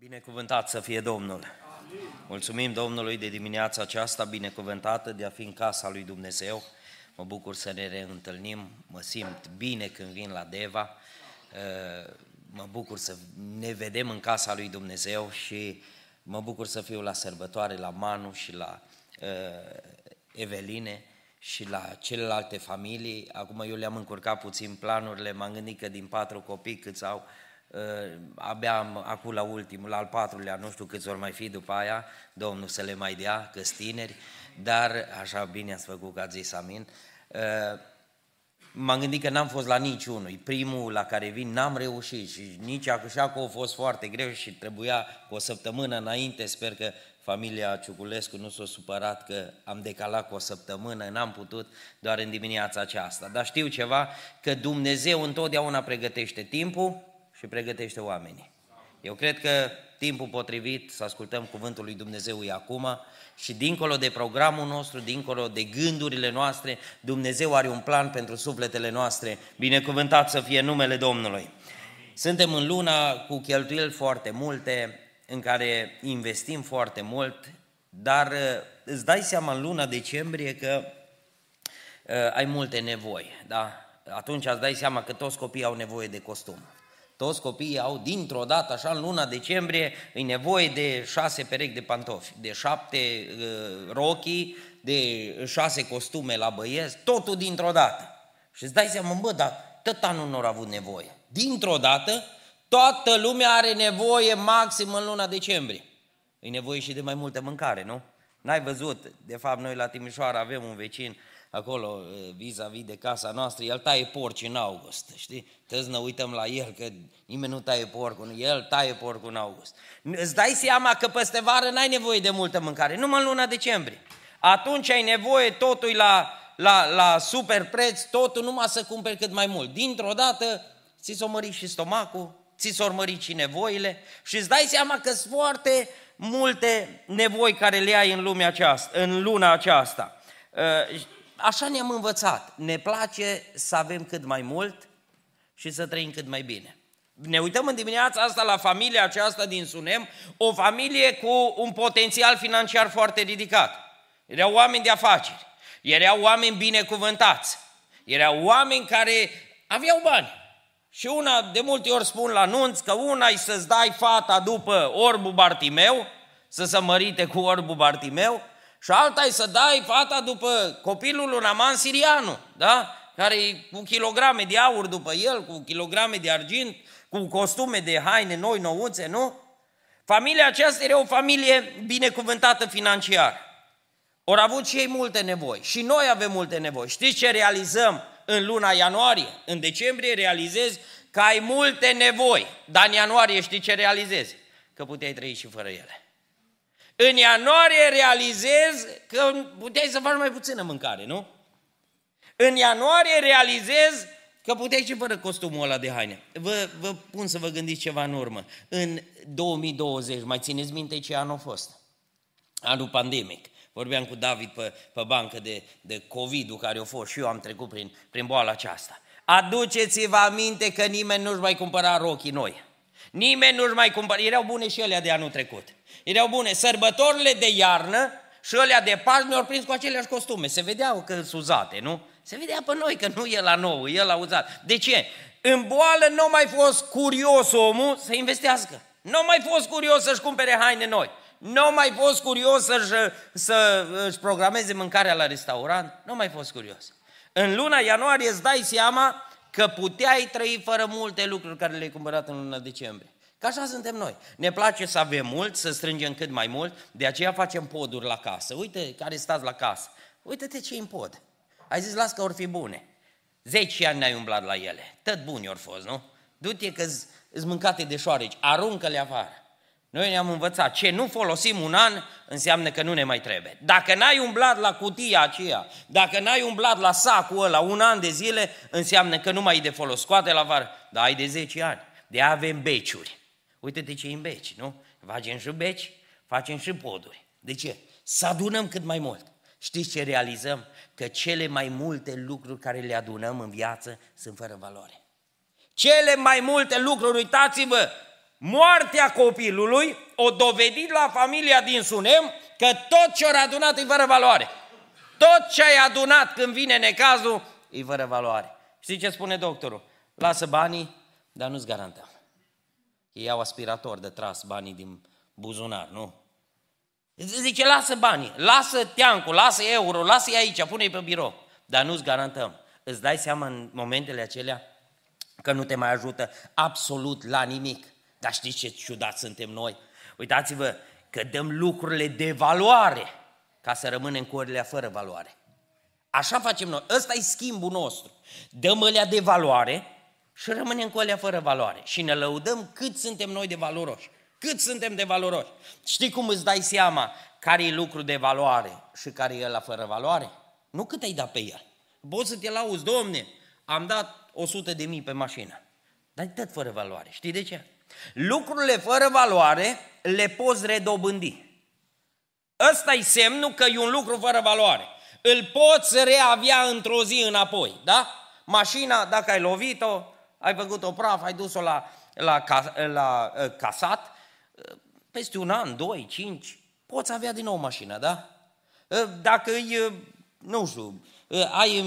Binecuvântat să fie Domnul! Mulțumim Domnului de dimineața aceasta binecuvântată de a fi în casa lui Dumnezeu. Mă bucur să ne reîntâlnim, mă simt bine când vin la Deva, uh, mă bucur să ne vedem în casa lui Dumnezeu și mă bucur să fiu la sărbătoare la Manu și la uh, Eveline și la celelalte familii. Acum eu le-am încurcat puțin planurile, m-am gândit că din patru copii câți au, uh, abia am, acum la ultimul, la al patrulea, nu știu câți ori mai fi după aia, Domnul să le mai dea, că tineri, dar așa bine ați făcut că ați zis amin. Uh, m-am gândit că n-am fost la niciunul, primul la care vin n-am reușit și nici acum a fost foarte greu și trebuia cu o săptămână înainte, sper că familia Ciuculescu nu s-a supărat că am decalat cu o săptămână, n-am putut doar în dimineața aceasta. Dar știu ceva, că Dumnezeu întotdeauna pregătește timpul și pregătește oamenii. Eu cred că timpul potrivit să ascultăm cuvântul lui Dumnezeu e acum și dincolo de programul nostru, dincolo de gândurile noastre, Dumnezeu are un plan pentru sufletele noastre. Binecuvântat să fie numele Domnului. Suntem în luna cu cheltuieli foarte multe, în care investim foarte mult, dar uh, îți dai seama în luna decembrie că uh, ai multe nevoi, da? Atunci îți dai seama că toți copiii au nevoie de costum. Toți copiii au, dintr-o dată, așa, în luna decembrie, e nevoie de șase perechi de pantofi, de șapte uh, rochii, de șase costume la băieți, totul dintr-o dată. Și îți dai seama, bă, dar tot anul nu au avut nevoie. Dintr-o dată, Toată lumea are nevoie maxim în luna decembrie. E nevoie și de mai multă mâncare, nu? N-ai văzut, de fapt noi la Timișoara avem un vecin acolo vis-a-vis de casa noastră, el taie porci în august, știi? Toți ne uităm la el, că nimeni nu taie porcul, el taie porcul în august. Îți dai seama că peste vară n-ai nevoie de multă mâncare, numai în luna decembrie. Atunci ai nevoie totul la, la, la super preț, totul numai să cumperi cât mai mult. Dintr-o dată ți s-o mări și stomacul, ți s-or mări și nevoile și îți dai seama că sunt foarte multe nevoi care le ai în, lumea aceasta, în luna aceasta. Uh, așa ne-am învățat. Ne place să avem cât mai mult și să trăim cât mai bine. Ne uităm în dimineața asta la familia aceasta din Sunem, o familie cu un potențial financiar foarte ridicat. Erau oameni de afaceri, erau oameni binecuvântați, erau oameni care aveau bani. Și una, de multe ori spun la nunți, că una e să-ți dai fata după orbul Bartimeu, să se mărite cu orbul Bartimeu, și alta e să dai fata după copilul lui Naman Sirianu, da? care e cu kilograme de aur după el, cu kilograme de argint, cu costume de haine noi, nouțe, nu? Familia aceasta era o familie binecuvântată financiar. Ori avut și ei multe nevoi. Și noi avem multe nevoi. Știți ce realizăm în luna ianuarie, în decembrie realizezi că ai multe nevoi, dar în ianuarie știi ce realizezi? Că puteai trăi și fără ele. În ianuarie realizezi că puteai să faci mai puțină mâncare, nu? În ianuarie realizezi că puteai și fără costumul ăla de haine. Vă, vă pun să vă gândiți ceva în urmă. În 2020, mai țineți minte ce an a fost? Anul pandemic. Vorbeam cu David pe, pe bancă de, de COVID-ul care a fost și eu am trecut prin, prin boala aceasta. Aduceți-vă aminte că nimeni nu-și mai cumpăra rochii noi. Nimeni nu-și mai cumpăra. Erau bune și ele de anul trecut. Erau bune. Sărbătorile de iarnă și alea de Paști mi-au prins cu aceleași costume. Se vedeau că sunt uzate, nu? Se vedea pe noi că nu e la nou, el la uzat. De ce? În boală nu mai fost curios omul să investească. Nu mai fost curios să-și cumpere haine noi. Nu mai fost curios să-și, să își programeze mâncarea la restaurant? Nu mai fost curios. În luna ianuarie îți dai seama că puteai trăi fără multe lucruri care le-ai cumpărat în luna decembrie. Că așa suntem noi. Ne place să avem mult, să strângem cât mai mult, de aceea facem poduri la casă. Uite care stați la casă. Uite-te ce în pod. Ai zis, las că or fi bune. Zeci ani n-ai umblat la ele. Tot buni ori fost, nu? Du-te că îți mâncate de șoareci, aruncă-le afară. Noi ne-am învățat, ce nu folosim un an, înseamnă că nu ne mai trebuie. Dacă n-ai umblat la cutia aceea, dacă n-ai umblat la sacul ăla un an de zile, înseamnă că nu mai e de folos. Scoate la vară, dar ai de 10 ani. De avem beciuri. Uite-te ce în beci, nu? Facem și beci, facem și poduri. De ce? Să adunăm cât mai mult. Știți ce realizăm? Că cele mai multe lucruri care le adunăm în viață sunt fără valoare. Cele mai multe lucruri, uitați-vă, moartea copilului o dovedit la familia din Sunem că tot ce au adunat e fără valoare. Tot ce ai adunat când vine necazul e fără valoare. Știți ce spune doctorul? Lasă banii, dar nu-ți garantăm. Ei iau aspirator de tras banii din buzunar, nu? Zice, lasă banii, lasă teancul, lasă euro, lasă-i aici, pune-i pe birou. Dar nu-ți garantăm. Îți dai seama în momentele acelea că nu te mai ajută absolut la nimic. Dar știți ce ciudat suntem noi? Uitați-vă că dăm lucrurile de valoare ca să rămânem cu orile fără valoare. Așa facem noi. Ăsta e schimbul nostru. Dăm alea de valoare și rămânem cu alea fără valoare. Și ne lăudăm cât suntem noi de valoroși. Cât suntem de valoroși. Știi cum îți dai seama care e lucru de valoare și care e la fără valoare? Nu cât ai dat pe el. Poți să te lauzi, domne, am dat 100 de mii pe mașină. Dar e tot fără valoare. Știi de ce? Lucrurile fără valoare le poți redobândi. Ăsta e semnul că e un lucru fără valoare. Îl poți reavea într-o zi înapoi, da? Mașina, dacă ai lovit-o, ai făcut-o praf, ai dus-o la, la, la, la uh, casat, peste un an, doi, cinci, poți avea din nou mașina, da? Uh, dacă e, uh, nu știu, ai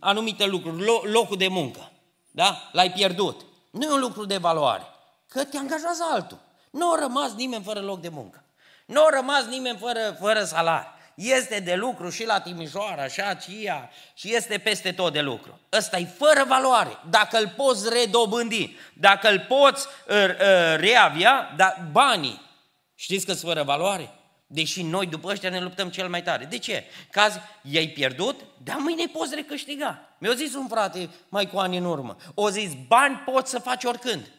anumite lucruri, locul de muncă, da? L-ai pierdut. Nu e un lucru de valoare, că te angajează altul. Nu a rămas nimeni fără loc de muncă. Nu a rămas nimeni fără, fără salariu. Este de lucru și la Timișoara, și aceea, și este peste tot de lucru. Ăsta e fără valoare. Dacă îl poți redobândi, dacă îl poți uh, uh, reavia, dar banii, știți că sunt fără valoare? Deși noi după ăștia ne luptăm cel mai tare. De ce? Că azi i-ai pierdut, dar mâine poți recâștiga. Mi-a zis un frate mai cu ani în urmă. O zis, bani poți să faci oricând.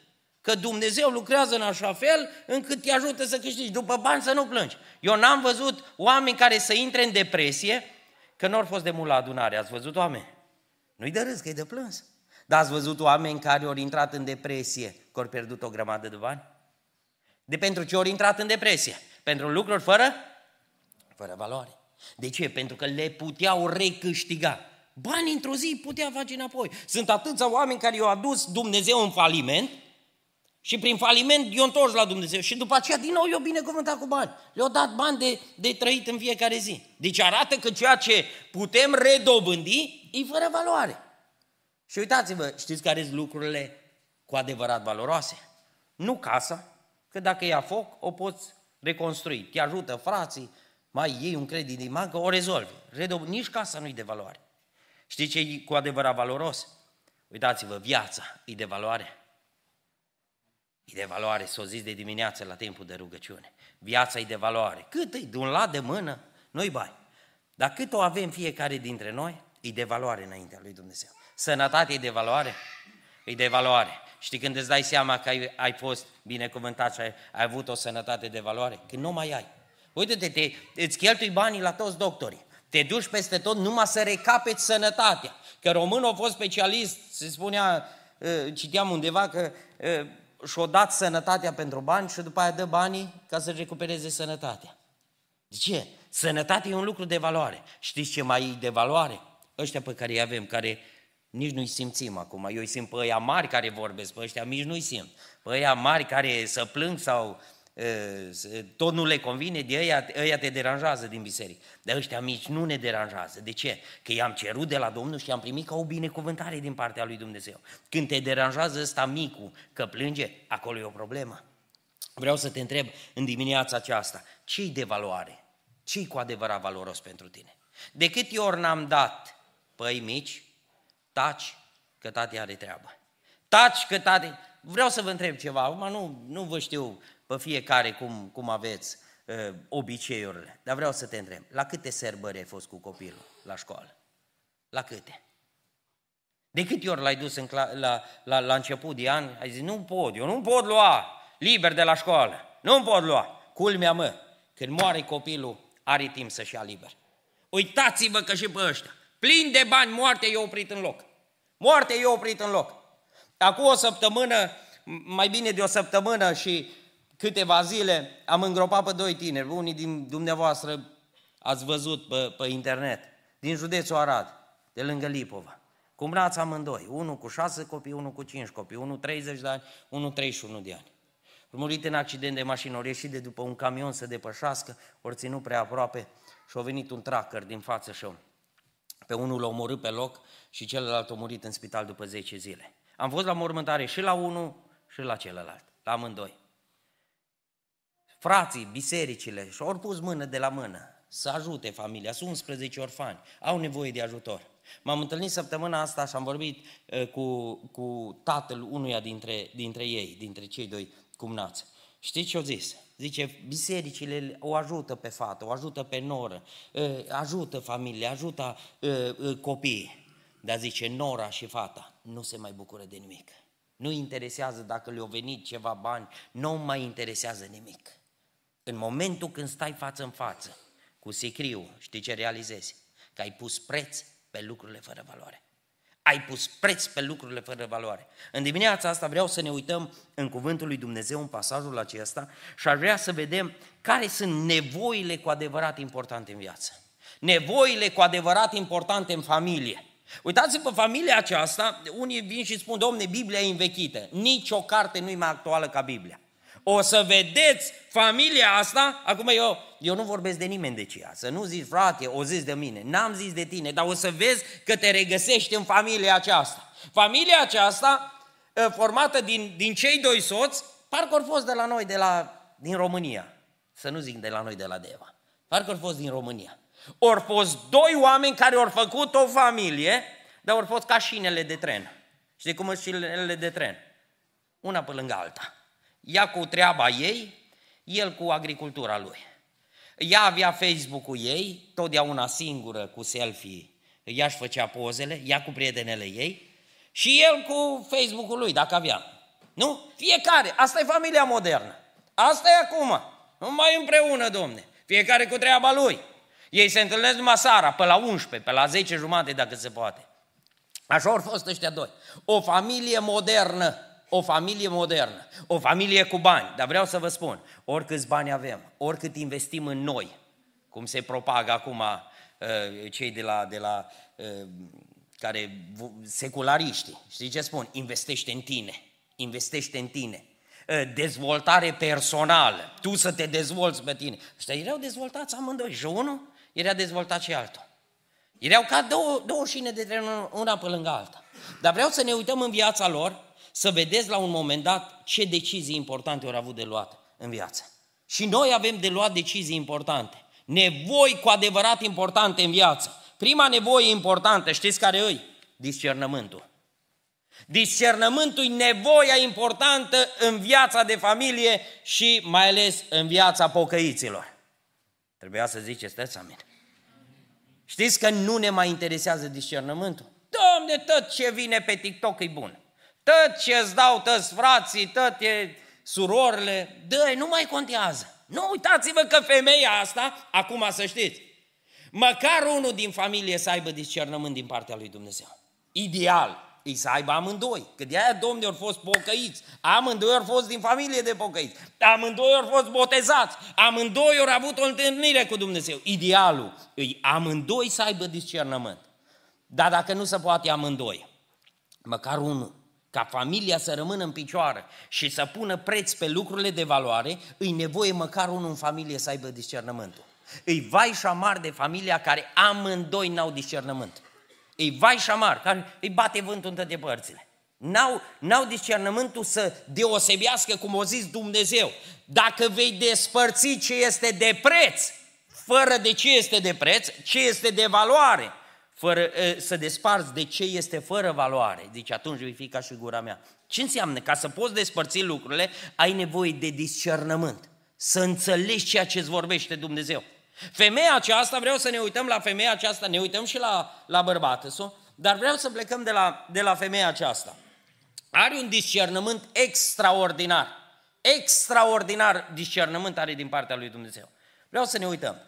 Că Dumnezeu lucrează în așa fel încât te ajută să câștigi. După bani să nu plângi. Eu n-am văzut oameni care să intre în depresie că nu au fost de mult la adunare. Ați văzut oameni? Nu-i de râs, că e de plâns. Dar ați văzut oameni care au intrat în depresie, că au pierdut o grămadă de bani? De pentru ce au intrat în depresie? Pentru lucruri fără? Fără valoare. De ce? Pentru că le puteau recâștiga. Bani într-o zi putea face înapoi. Sunt atâția oameni care i-au adus Dumnezeu în faliment și prin faliment i-au întors la Dumnezeu și după aceea din nou i-au binecuvântat cu bani. Le-au dat bani de, de trăit în fiecare zi. Deci arată că ceea ce putem redobândi e fără valoare. Și uitați-vă, știți care sunt lucrurile cu adevărat valoroase? Nu casa, că dacă ia foc, o poți reconstrui. Te ajută frații, mai iei un credit din bancă, o rezolvi. Redob- Nici casa nu e de valoare. Știți ce e cu adevărat valoros? Uitați-vă, viața e de valoare. E de valoare, s-o zis de dimineață la timpul de rugăciune. Viața e de valoare. Cât e? De un lat de mână? Nu-i bai. Dar cât o avem fiecare dintre noi, e de valoare înaintea lui Dumnezeu. Sănătatea e de valoare? E de valoare. Știi când îți dai seama că ai, ai fost binecuvântat și ai, ai avut o sănătate de valoare? Când nu mai ai. Uite-te, te, îți cheltui banii la toți doctorii. Te duci peste tot numai să recapeți sănătatea. Că românul a fost specialist, se spunea, ă, citeam undeva că ă, și-o dat sănătatea pentru bani și după aia dă banii ca să recupereze sănătatea. De ce? Sănătatea e un lucru de valoare. Știți ce mai e de valoare? Ăștia pe care îi avem, care nici nu-i simțim acum. Eu îi simt pe ăia mari care vorbesc, pe ăștia mici nu-i simt. Pe ăia mari care să plâng sau tot nu le convine, de ăia, ăia te deranjează din biserică. Dar ăștia mici nu ne deranjează. De ce? Că i-am cerut de la Domnul și am primit ca o binecuvântare din partea lui Dumnezeu. Când te deranjează ăsta micu că plânge, acolo e o problemă. Vreau să te întreb în dimineața aceasta, ce-i de valoare? Ce-i cu adevărat valoros pentru tine? De câte ori n-am dat păi mici, taci că tati are treabă. Taci că tati... Vreau să vă întreb ceva, acum nu, nu vă știu pe fiecare cum, cum aveți uh, obiceiurile. Dar vreau să te întreb, la câte sărbări ai fost cu copilul la școală? La câte? De câte ori l-ai dus în cla- la, la, la început de an, ai zis, nu pot, eu nu pot lua liber de la școală, nu pot lua. Culmea mă, când moare copilul, are timp să-și ia liber. Uitați-vă că și pe ăștia, plin de bani, moartea e oprit în loc. Moartea e oprit în loc. Acum o săptămână, mai bine de o săptămână și câteva zile am îngropat pe doi tineri, unii din dumneavoastră ați văzut pe, pe internet, din județul Arad, de lângă Lipova. Cu brața amândoi, unul cu șase copii, unul cu cinci copii, unul 30 de ani, unul 31 de ani. Au murit în accident de mașină, au ieșit de după un camion să depășească, ori ținut prea aproape și a venit un tracker din față și pe unul l-a omorât pe loc și celălalt a murit în spital după 10 zile. Am fost la mormântare și la unul și la celălalt, la amândoi. Frații, bisericile și-au pus mână de la mână să ajute familia. Sunt 11 orfani, au nevoie de ajutor. M-am întâlnit săptămâna asta și am vorbit uh, cu, cu tatăl unuia dintre, dintre ei, dintre cei doi cumnați. Știți ce au zis? Zice, bisericile o ajută pe fată, o ajută pe noră, uh, ajută familia, ajută uh, copiii. Dar zice, nora și fata nu se mai bucură de nimic. Nu interesează dacă le-au venit ceva bani, nu mai interesează nimic. În momentul când stai față în față cu sicriu, știi ce realizezi? Că ai pus preț pe lucrurile fără valoare. Ai pus preț pe lucrurile fără valoare. În dimineața asta vreau să ne uităm în Cuvântul lui Dumnezeu, în pasajul acesta, și aș vrea să vedem care sunt nevoile cu adevărat importante în viață. Nevoile cu adevărat importante în familie. Uitați-vă familia aceasta, unii vin și spun, domne, Biblia e învechită. Nici o carte nu e mai actuală ca Biblia. O să vedeți familia asta, acum eu, eu nu vorbesc de nimeni de ceea, să nu zici, frate, o zis de mine, n-am zis de tine, dar o să vezi că te regăsești în familia aceasta. Familia aceasta, ă, formată din, din cei doi soți, parcă au fost de la noi, de la, din România, să nu zic de la noi, de la Deva, parcă au fost din România. Ori fost doi oameni care au făcut o familie, dar au fost ca șinele de tren. Știi cum sunt șinele de tren? Una pe lângă alta. Ea cu treaba ei, el cu agricultura lui. Ea avea Facebook-ul ei, totdeauna singură cu selfie, ea își făcea pozele, ea cu prietenele ei și el cu Facebook-ul lui, dacă avea. Nu? Fiecare. Asta e familia modernă. Asta e acum. Nu mai împreună, domne. Fiecare cu treaba lui. Ei se întâlnesc numai seara, pe la 11, pe la 10 jumate, dacă se poate. Așa au fost ăștia doi. O familie modernă, o familie modernă, o familie cu bani. Dar vreau să vă spun, oricâți bani avem, oricât investim în noi, cum se propagă acum uh, cei de la, de la uh, care seculariști, știți ce spun? Investește în tine, investește în tine uh, dezvoltare personală, tu să te dezvolți pe tine. Ăștia erau dezvoltați amândoi, și unul era dezvoltat și altul. Erau ca două, două șine de tren, una pe lângă alta. Dar vreau să ne uităm în viața lor, să vedeți la un moment dat ce decizii importante au avut de luat în viață. Și noi avem de luat decizii importante. Nevoi cu adevărat importante în viață. Prima nevoie importantă, știți care îi? Discernământul. Discernământul e nevoia importantă în viața de familie și mai ales în viața pocăiților. Trebuia să ziceți, stați amin. Știți că nu ne mai interesează discernământul? Domne, tot ce vine pe TikTok e bun. Tot ce îți dau toți frații, tot e surorile, dă nu mai contează. Nu uitați-vă că femeia asta, acum să știți, măcar unul din familie să aibă discernământ din partea lui Dumnezeu. Ideal îi să aibă amândoi. Că de aia domnii au fost pocăiți, amândoi au fost din familie de pocăiți, amândoi au fost botezați, amândoi au avut o întâlnire cu Dumnezeu. Idealul îi amândoi să aibă discernământ. Dar dacă nu se poate amândoi, măcar unul, ca familia să rămână în picioare și să pună preț pe lucrurile de valoare, îi nevoie măcar unul în familie să aibă discernământul. Îi vai și șamar de familia care amândoi n-au discernământ e vai și șamar, care îi bate vântul în toate părțile. N-au, n-au discernământul să deosebească, cum o zis Dumnezeu. Dacă vei despărți ce este de preț, fără de ce este de preț, ce este de valoare, fără să desparți de ce este fără valoare, deci atunci vei fi ca și gura mea. Ce înseamnă? Ca să poți despărți lucrurile, ai nevoie de discernământ. Să înțelegi ceea ce îți vorbește Dumnezeu. Femeia aceasta, vreau să ne uităm la femeia aceasta, ne uităm și la, la bărbatul, dar vreau să plecăm de la, de la femeia aceasta. Are un discernământ extraordinar. Extraordinar discernământ are din partea lui Dumnezeu. Vreau să ne uităm.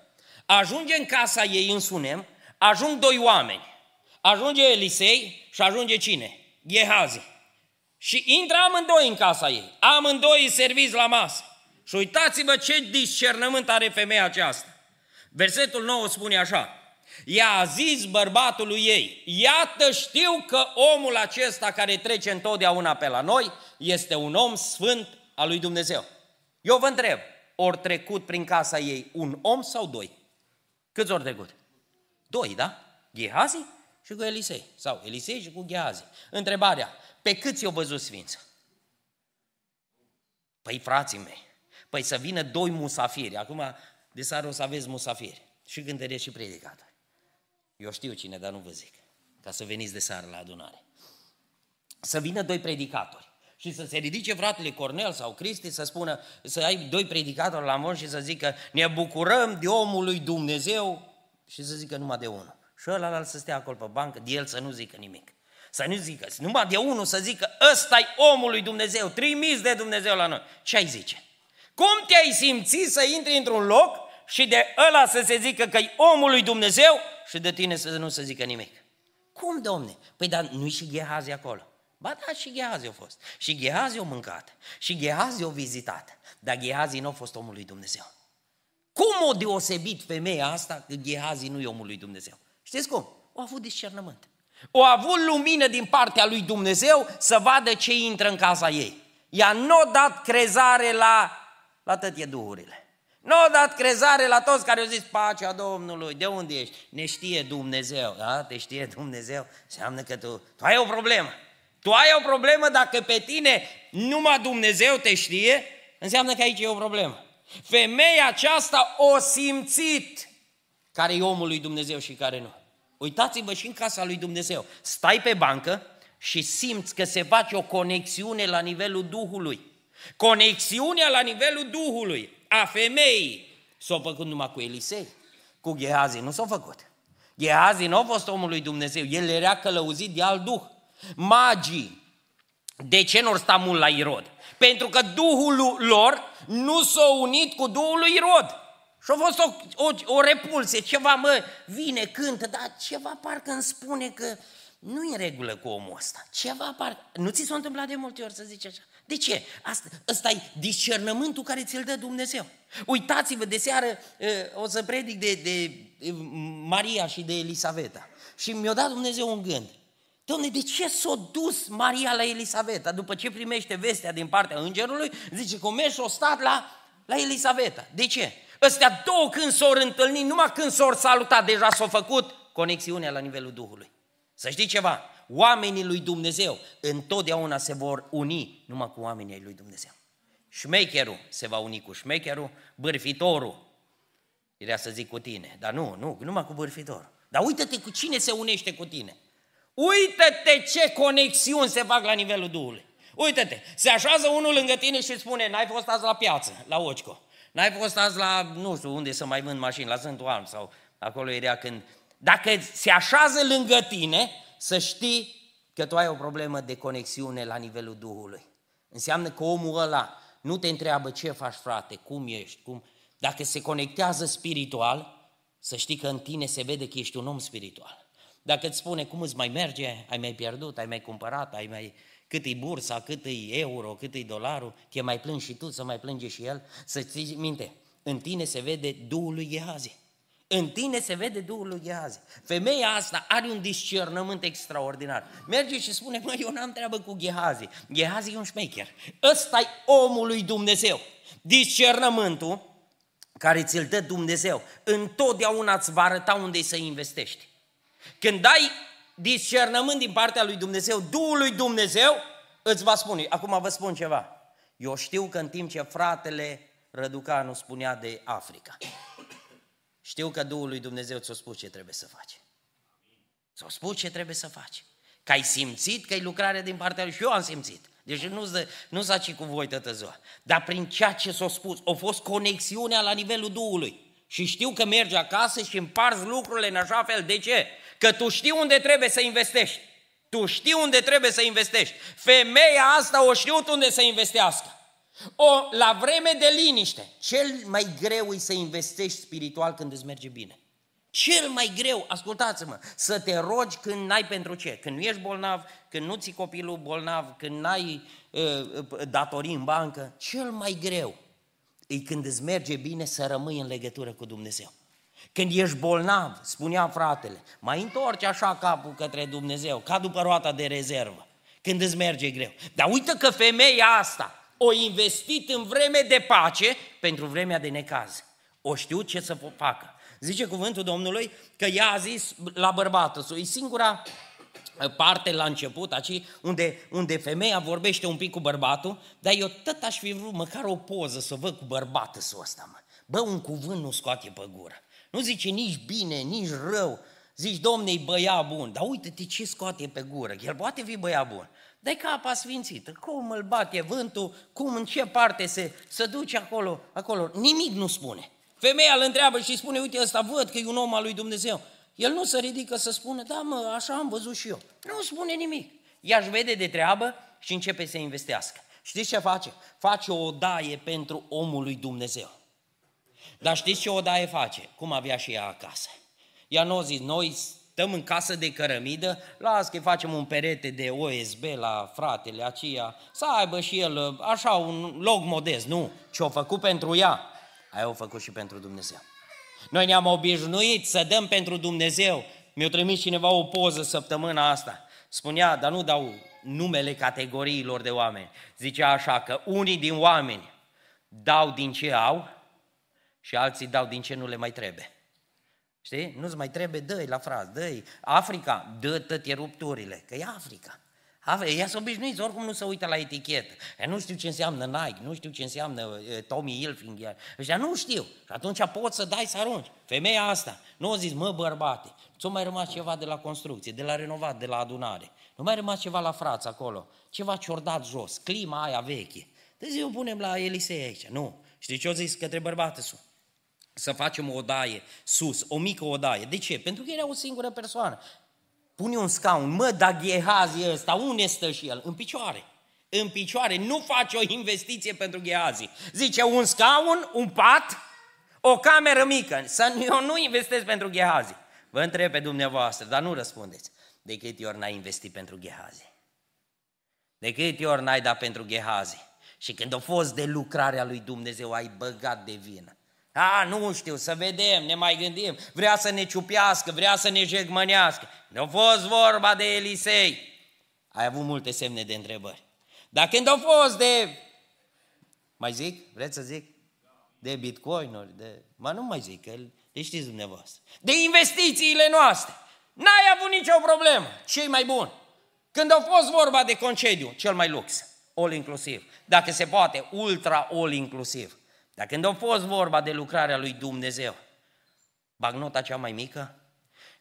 Ajunge în casa ei în Sunem, ajung doi oameni. Ajunge Elisei și ajunge cine? Gehazi. Și intră amândoi în casa ei. Amândoi serviți la masă. Și uitați-vă ce discernământ are femeia aceasta. Versetul 9 spune așa, ea a zis bărbatului ei, iată știu că omul acesta care trece întotdeauna pe la noi este un om sfânt al lui Dumnezeu. Eu vă întreb, ori trecut prin casa ei un om sau doi? Câți ori trecut? Doi, da? Gehazi și cu Elisei. Sau Elisei și cu Gehazi. Întrebarea, pe câți i-au văzut sfință? Păi frații mei, păi să vină doi musafiri. Acum, de seară o să aveți musafiri. Și cântărie și predicatori. Eu știu cine, dar nu vă zic. Ca să veniți de seară la adunare. Să vină doi predicatori și să se ridice fratele Cornel sau Cristi să spună, să ai doi predicatori la mod și să zică ne bucurăm de omul lui Dumnezeu și să zică numai de unul. Și ăla să stea acolo pe bancă, de el să nu zică nimic. Să nu zică, numai de unul să zică, ăsta e omul lui Dumnezeu, trimis de Dumnezeu la noi. Ce ai zice? Cum te-ai simțit să intri într-un loc și de ăla să se zică că e omul lui Dumnezeu și de tine să nu se zică nimic? Cum, domne? Păi dar nu-i și Gehazi acolo. Ba da, și Gehazi a fost. Și Gehazi a mâncat. Și Gehazi a vizitat. Dar Gehazi nu a fost omul lui Dumnezeu. Cum o deosebit femeia asta că Gehazi nu e omul lui Dumnezeu? Știți cum? O avut discernământ. O avut lumină din partea lui Dumnezeu să vadă ce intră în casa ei. Ea nu a dat crezare la, la tătie duhurile. Nu a dat crezare la toți care au zis pacea Domnului, de unde ești? Ne știe Dumnezeu, da? Te știe Dumnezeu, înseamnă că tu, tu ai o problemă. Tu ai o problemă dacă pe tine numai Dumnezeu te știe, înseamnă că aici e o problemă. Femeia aceasta o simțit care e omul lui Dumnezeu și care nu. Uitați-vă și în casa lui Dumnezeu. Stai pe bancă și simți că se face o conexiune la nivelul Duhului. Conexiunea la nivelul Duhului a femeii s-a făcut numai cu Elisei. Cu Gehazi nu s-a făcut. Gehazi nu a fost omul lui Dumnezeu, el era călăuzit de alt Duh. Magii, de ce nu sta mult la Irod? Pentru că Duhul lor nu s-a unit cu Duhul lui Irod. Și a fost o, o, o repulsie, ceva, mă, vine, cântă, dar ceva parcă îmi spune că nu e în regulă cu omul ăsta. Ceva parcă... Nu ți s-a întâmplat de multe ori să zici așa? De ce? Asta, ăsta e discernământul care ți-l dă Dumnezeu. Uitați-vă, de seară o să predic de, de Maria și de Elisaveta. Și mi-a dat Dumnezeu un gând. Dom'le, de ce s-a dus Maria la Elisaveta? După ce primește vestea din partea îngerului, zice că mergi și o stat la, la Elisaveta. De ce? Ăstea două când s-au întâlnit, numai când s-au salutat, deja s-au făcut conexiunea la nivelul Duhului. Să știi ceva, oamenii lui Dumnezeu întotdeauna se vor uni numai cu oamenii lui Dumnezeu. Șmecherul se va uni cu șmecherul, bârfitorul, era să zic cu tine, dar nu, nu, numai cu bârfitorul. Dar uite-te cu cine se unește cu tine. Uită-te ce conexiuni se fac la nivelul Duhului. Uită-te, se așează unul lângă tine și spune, n-ai fost azi la piață, la Occo. N-ai fost azi la, nu știu, unde să mai vând mașini, la Sfântul Alm sau acolo era când... Dacă se așează lângă tine, să știi că tu ai o problemă de conexiune la nivelul Duhului. Înseamnă că omul ăla nu te întreabă ce faci frate, cum ești, cum... Dacă se conectează spiritual, să știi că în tine se vede că ești un om spiritual. Dacă îți spune cum îți mai merge, ai mai pierdut, ai mai cumpărat, ai mai cât e bursa, cât e euro, cât e dolarul, te mai plângi și tu, să mai plânge și el, să ții minte, în tine se vede Duhul lui Gehazi. În tine se vede Duhul lui Gehazi. Femeia asta are un discernământ extraordinar. Merge și spune, mă, eu n-am treabă cu Gehazi. Gehazi e un șmecher. ăsta e omul lui Dumnezeu. Discernământul care ți-l dă Dumnezeu, întotdeauna îți va arăta unde să investești. Când ai discernământ din partea lui Dumnezeu, Duhul lui Dumnezeu, îți va spune. Acum vă spun ceva. Eu știu că în timp ce fratele Răducanu spunea de Africa, știu că Duhul lui Dumnezeu ți-a spus ce trebuie să faci. Ți-a spus ce trebuie să faci. Că ai simțit că e lucrare din partea lui și eu am simțit. Deci nu, nu s-a cu voi toată ziua. Dar prin ceea ce s-a spus, a fost conexiunea la nivelul Duhului. Și știu că mergi acasă și împarți lucrurile în așa fel. De ce? Că tu știi unde trebuie să investești. Tu știi unde trebuie să investești. Femeia asta o știut unde să investească. O, la vreme de liniște, cel mai greu e să investești spiritual când îți merge bine. Cel mai greu, ascultați-mă, să te rogi când n-ai pentru ce. Când nu ești bolnav, când nu ți copilul bolnav, când n-ai uh, datorii în bancă. Cel mai greu e când îți merge bine să rămâi în legătură cu Dumnezeu. Când ești bolnav, spunea fratele, mai întorci așa capul către Dumnezeu, ca după roata de rezervă, când îți merge greu. Dar uite că femeia asta O investit în vreme de pace pentru vremea de necaz. O știu ce să facă. Zice cuvântul Domnului că ea a zis la bărbatul, e singura parte la început, aici, unde, unde femeia vorbește un pic cu bărbatul, dar eu tot aș fi vrut măcar o poză să văd cu bărbatul ăsta, mă. Bă, un cuvânt nu scoate pe gură. Nu zice nici bine, nici rău. Zici, domne, băia bun, dar uite-te ce scoate pe gură. El poate fi băia bun. Dai capa sfințită, cum îl bate vântul, cum, în ce parte se, se duce acolo, acolo. Nimic nu spune. Femeia îl întreabă și spune, uite, ăsta văd că e un om al lui Dumnezeu. El nu se ridică să spună, da mă, așa am văzut și eu. Nu spune nimic. Ea își vede de treabă și începe să investească. Știți ce face? Face o odaie pentru omul lui Dumnezeu. Dar știți ce odaie face? Cum avea și ea acasă. Ea nu zis, noi stăm în casă de cărămidă, las că facem un perete de OSB la fratele aceea, să aibă și el așa un loc modest. Nu, ce-o făcut pentru ea, aia o făcut și pentru Dumnezeu. Noi ne-am obișnuit să dăm pentru Dumnezeu. Mi-a trimis cineva o poză săptămâna asta. Spunea, dar nu dau numele categoriilor de oameni. Zicea așa că unii din oameni dau din ce au și alții dau din ce nu le mai trebuie. Știi? Nu-ți mai trebuie, dă la fraz, dă Africa, dă tăte rupturile, că e Africa. Ea s-a obișnuit, oricum nu se uită la etichetă. Ea nu știu ce înseamnă Nike, nu știu ce înseamnă Tommy Hilfiger. Ăștia nu știu. Și atunci poți să dai să arunci. Femeia asta nu a zis, mă bărbate, ți-a mai rămas ceva de la construcție, de la renovat, de la adunare. Nu mai rămas ceva la frață acolo, ceva ciordat jos, clima aia veche. Deci eu punem la Elisei aici. Nu. Știi ce a zis către bărbate sus? Să facem o odaie sus, o mică odaie. De ce? Pentru că era o singură persoană. Pune un scaun, mă, dar Gehazi ăsta, unde stă și el? În picioare. În picioare, nu face o investiție pentru Gehazi. Zice, un scaun, un pat, o cameră mică. Să eu nu investesc pentru Gehazi. Vă întreb pe dumneavoastră, dar nu răspundeți. De câte ori n-ai investit pentru Gehazi? De câte ori n-ai dat pentru Gehazi? Și când a fost de lucrarea lui Dumnezeu, ai băgat de vină. A, nu știu, să vedem, ne mai gândim. Vrea să ne ciupească, vrea să ne jegmănească. Ne-a fost vorba de Elisei. Ai avut multe semne de întrebări. Dar când a fost de... Mai zic? Vreți să zic? De bitcoinuri, de... Mă, nu mai zic, că le știți dumneavoastră. De investițiile noastre. N-ai avut nicio problemă. ce mai bun? Când a fost vorba de concediu, cel mai lux, all inclusiv. Dacă se poate, ultra all inclusiv. Dar când a fost vorba de lucrarea lui Dumnezeu, bagnota cea mai mică,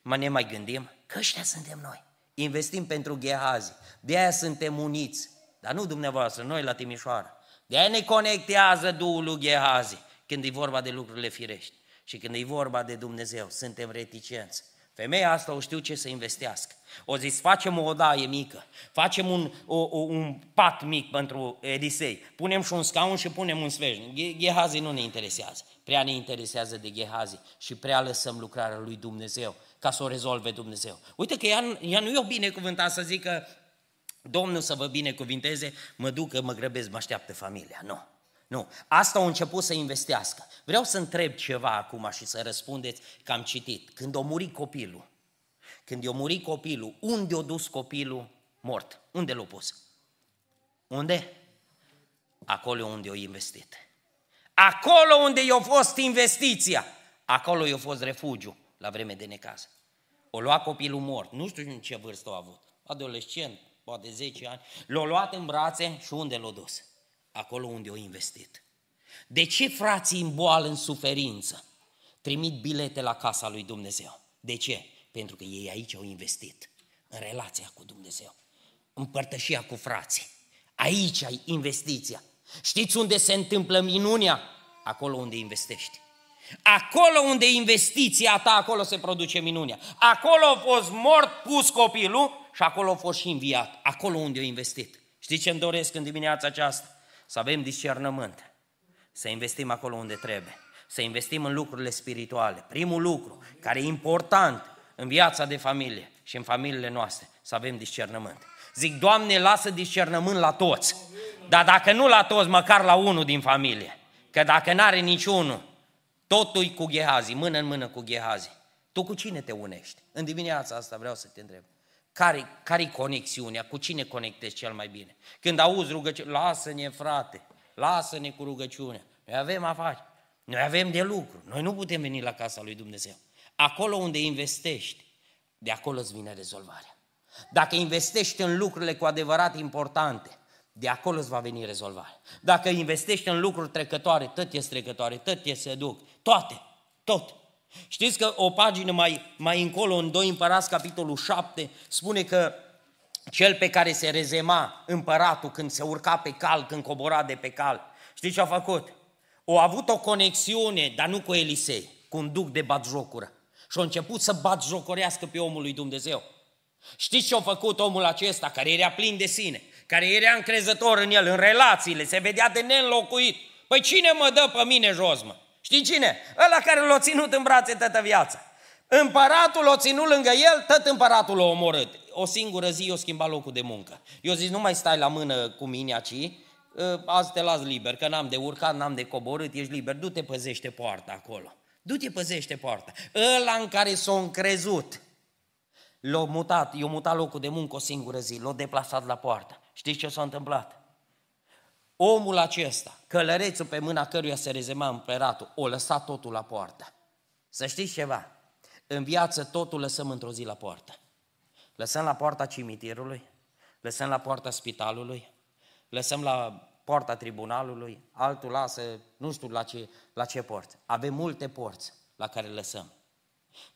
mă ne mai gândim că ăștia suntem noi. Investim pentru Gehazi, de aia suntem uniți, dar nu dumneavoastră, noi la Timișoara. De aia ne conectează Duhul lui Gehazi când e vorba de lucrurile firești. Și când e vorba de Dumnezeu, suntem reticenți. Femeia asta o știu ce să investească. O zis, facem o odaie mică, facem un, o, o, un pat mic pentru Elisei, punem și un scaun și punem un sfeșnic. Gehazi nu ne interesează, prea ne interesează de Gehazi și prea lăsăm lucrarea lui Dumnezeu ca să o rezolve Dumnezeu. Uite că ea, ea nu e o binecuvântat să zică Domnul să vă binecuvinteze, mă duc că mă grăbesc, mă așteaptă familia. Nu. Nu. Asta au început să investească. Vreau să întreb ceva acum și să răspundeți că am citit. Când a murit copilul, când i-a murit copilul, unde a dus copilul mort? Unde l-a pus? Unde? Acolo unde a investit. Acolo unde i-a fost investiția, acolo i-a fost refugiu la vreme de necaz. O lua copilul mort, nu știu în ce vârstă a avut, adolescent, poate 10 ani, l-a luat în brațe și unde l-a dus? Acolo unde a investit. De ce frații în boală, în suferință, trimit bilete la casa lui Dumnezeu? De ce? Pentru că ei aici au investit în relația cu Dumnezeu, împărtășia cu frații. Aici ai investiția. Știți unde se întâmplă minunia? Acolo unde investești. Acolo unde investiția ta, acolo se produce minunia. Acolo a fost mort, pus copilul și acolo a fost și înviat. Acolo unde a investit. Știți ce îmi doresc în dimineața aceasta? Să avem discernământ. Să investim acolo unde trebuie. Să investim în lucrurile spirituale. Primul lucru care e important în viața de familie și în familiile noastre, să avem discernământ. Zic, Doamne, lasă discernământ la toți. Dar dacă nu la toți, măcar la unul din familie. Că dacă n-are niciunul, totul cu Gehazi, mână în mână cu Gehazi. Tu cu cine te unești? În dimineața asta vreau să te întreb. Care, care-i conexiunea? Cu cine conectezi cel mai bine? Când auzi rugăciune, lasă-ne frate, lasă-ne cu rugăciunea. Noi avem afaceri, noi avem de lucru, noi nu putem veni la casa lui Dumnezeu. Acolo unde investești, de acolo îți vine rezolvarea. Dacă investești în lucrurile cu adevărat importante, de acolo îți va veni rezolvarea. Dacă investești în lucruri trecătoare, tot este trecătoare, tot este se duc, toate, tot. Știți că o pagină mai, mai încolo, în 2 Împărați, capitolul 7, spune că cel pe care se rezema împăratul când se urca pe cal, când cobora de pe cal, știți ce a făcut? O avut o conexiune, dar nu cu Elisei, cu un duc de batjocură. Și a început să batjocorească pe omul lui Dumnezeu. Știți ce a făcut omul acesta, care era plin de sine, care era încrezător în el, în relațiile, se vedea de neînlocuit. Păi cine mă dă pe mine jos, mă? Știi cine? Ăla care l-a ținut în brațe toată viața. Împăratul l-a ținut lângă el, tot împăratul l-a omorât. O singură zi o schimba locul de muncă. Eu zic, nu mai stai la mână cu mine aici, ă, azi te las liber, că n-am de urcat, n-am de coborât, ești liber, du-te păzește poarta acolo. Du-te păzește poarta. Ăla în care s-a încrezut, l-a mutat, i-a mutat locul de muncă o singură zi, l-a deplasat la poartă. Știți ce s-a întâmplat? Omul acesta, călărețul pe mâna căruia se rezema împeratul, o lăsat totul la poartă. Să știți ceva, în viață totul lăsăm într-o zi la poartă. Lăsăm la poarta cimitirului, lăsăm la poarta spitalului, lăsăm la poarta tribunalului, altul lasă, nu știu la ce, la ce porți. Avem multe porți la care lăsăm.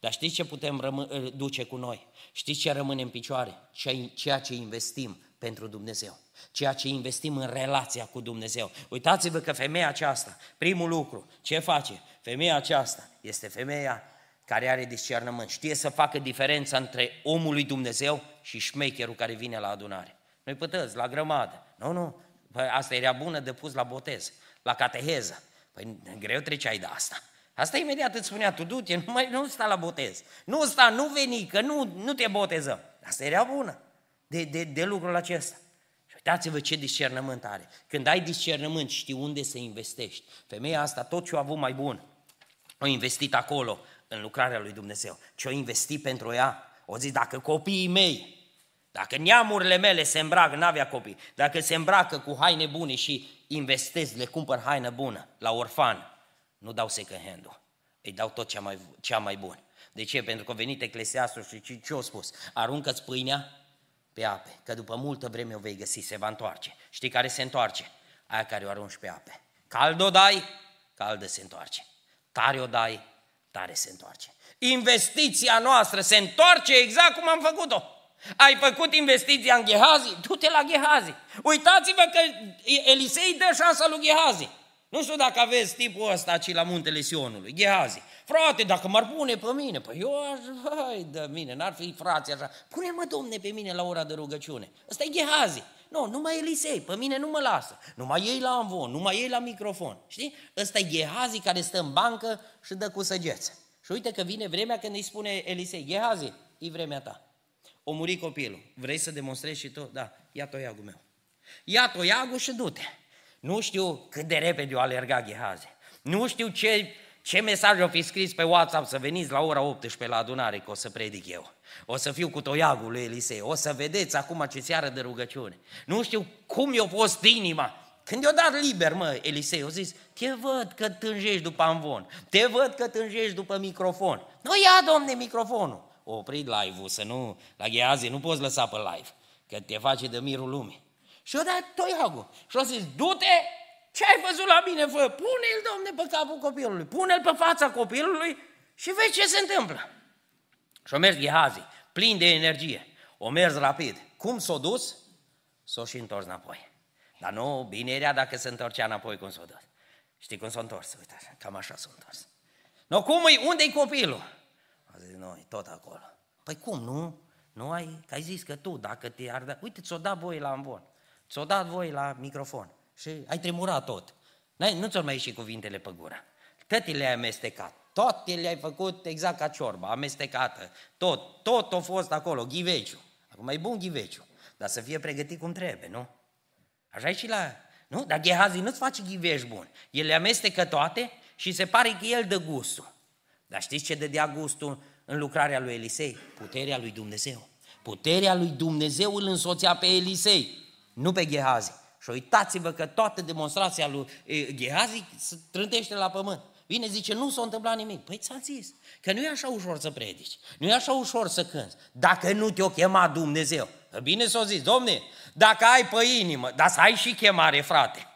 Dar știți ce putem rămâ- duce cu noi? Știți ce rămâne în picioare? Ceea ce investim pentru Dumnezeu. Ceea ce investim în relația cu Dumnezeu. Uitați-vă că femeia aceasta, primul lucru, ce face? Femeia aceasta este femeia care are discernământ. Știe să facă diferența între omul lui Dumnezeu și șmecherul care vine la adunare. Noi pătăți, la grămadă. Nu, nu, păi asta era bună de pus la botez, la cateheză. Păi greu treceai de asta. Asta imediat îți spunea, tu du-te, nu, mai, nu sta la botez. Nu sta, nu veni, că nu, nu te botezăm. Asta era bună de, de, de lucrul acesta. Și uitați-vă ce discernământ are. Când ai discernământ, știi unde să investești. Femeia asta, tot ce a avut mai bun, a investit acolo, în lucrarea lui Dumnezeu. Ce a investit pentru ea, o zis, dacă copiii mei, dacă neamurile mele se îmbracă, n-avea copii, dacă se îmbracă cu haine bune și investesc, le cumpăr haină bună la orfan, nu dau second hand îi dau tot cea mai, cea mai bun. De ce? Pentru că a venit Eclesiastul și ce, ce a spus? Aruncă-ți pâinea pe ape, că după multă vreme o vei găsi, se va întoarce. Știi care se întoarce? Aia care o arunci pe ape. Cald o dai, caldă se întoarce. Tare o dai, tare se întoarce. Investiția noastră se întoarce exact cum am făcut-o. Ai făcut investiția în Gehazi? Du-te la Gehazi. Uitați-vă că Elisei dă șansa lui Gehazi. Nu știu dacă aveți tipul ăsta ci la muntele Sionului, Gehazi. Frate, dacă m-ar pune pe mine, păi eu aș, hai de mine, n-ar fi frații așa. Pune-mă, domne, pe mine la ora de rugăciune. Ăsta e Gehazi. Nu, numai Elisei, pe mine nu mă lasă. Numai ei la amvon, numai ei la microfon. Știi? Ăsta e Gehazi care stă în bancă și dă cu săgeță. Și uite că vine vremea când îi spune Elisei, Gehazi, e vremea ta. O muri copilul. Vrei să demonstrezi și tu? Da, ia toiagul meu. Ia toiagul și du-te. Nu știu cât de repede o alerga Gehazi. Nu știu ce, ce mesaj o fi scris pe WhatsApp să veniți la ora 18 la adunare, că o să predic eu. O să fiu cu toiagul lui Elisei. O să vedeți acum ce seară de rugăciune. Nu știu cum i-a fost inima. Când i-a dat liber, mă, Elisei, o zis, te văd că tânjești după amvon, te văd că tânjești după microfon. Nu ia, domne, microfonul. O oprit live-ul, să nu, la Gheazi, nu poți lăsa pe live, că te face de mirul lumii. Și-o dat toiagul. Și-o zis, du-te, ce ai văzut la mine, fă? Pune-l, domne, pe capul copilului, pune-l pe fața copilului și vezi ce se întâmplă. Și-o mers Gehazi, plin de energie. O mers rapid. Cum s-o dus? S-o și întors înapoi. Dar nu, bine era dacă se întorcea înapoi cum s-o dus. Știi cum s-a întors? Uite așa, cam așa s-a întors. No, cum e? Unde-i copilul? A zis, noi, tot acolo. Păi cum, nu? Nu ai, că ai zis că tu, dacă te ar da... Uite, ți-o dat voie la învon. Ți-o dat voi la microfon și ai tremurat tot. Nu ți-au mai ieșit cuvintele pe gură. Toate le-ai amestecat. Toate le-ai făcut exact ca ciorba, amestecată. Tot, tot a fost acolo, ghiveciu. Acum e bun ghiveciu, dar să fie pregătit cum trebuie, nu? Așa e și la... Nu? Dar Gehazi nu-ți face ghiveș bun. El le amestecă toate și se pare că el dă gustul. Dar știți ce dădea gustul în lucrarea lui Elisei? Puterea lui Dumnezeu. Puterea lui Dumnezeu îl însoțea pe Elisei, nu pe Gehazi. Și uitați-vă că toată demonstrația lui Gehazi se trântește la pământ. Vine, zice, nu s-a întâmplat nimic. Păi ți-am zis că nu e așa ușor să predici, nu e așa ușor să cânți, dacă nu te-o chema Dumnezeu. Bine s-o zis, domne, dacă ai pe inimă, dar să ai și chemare, frate.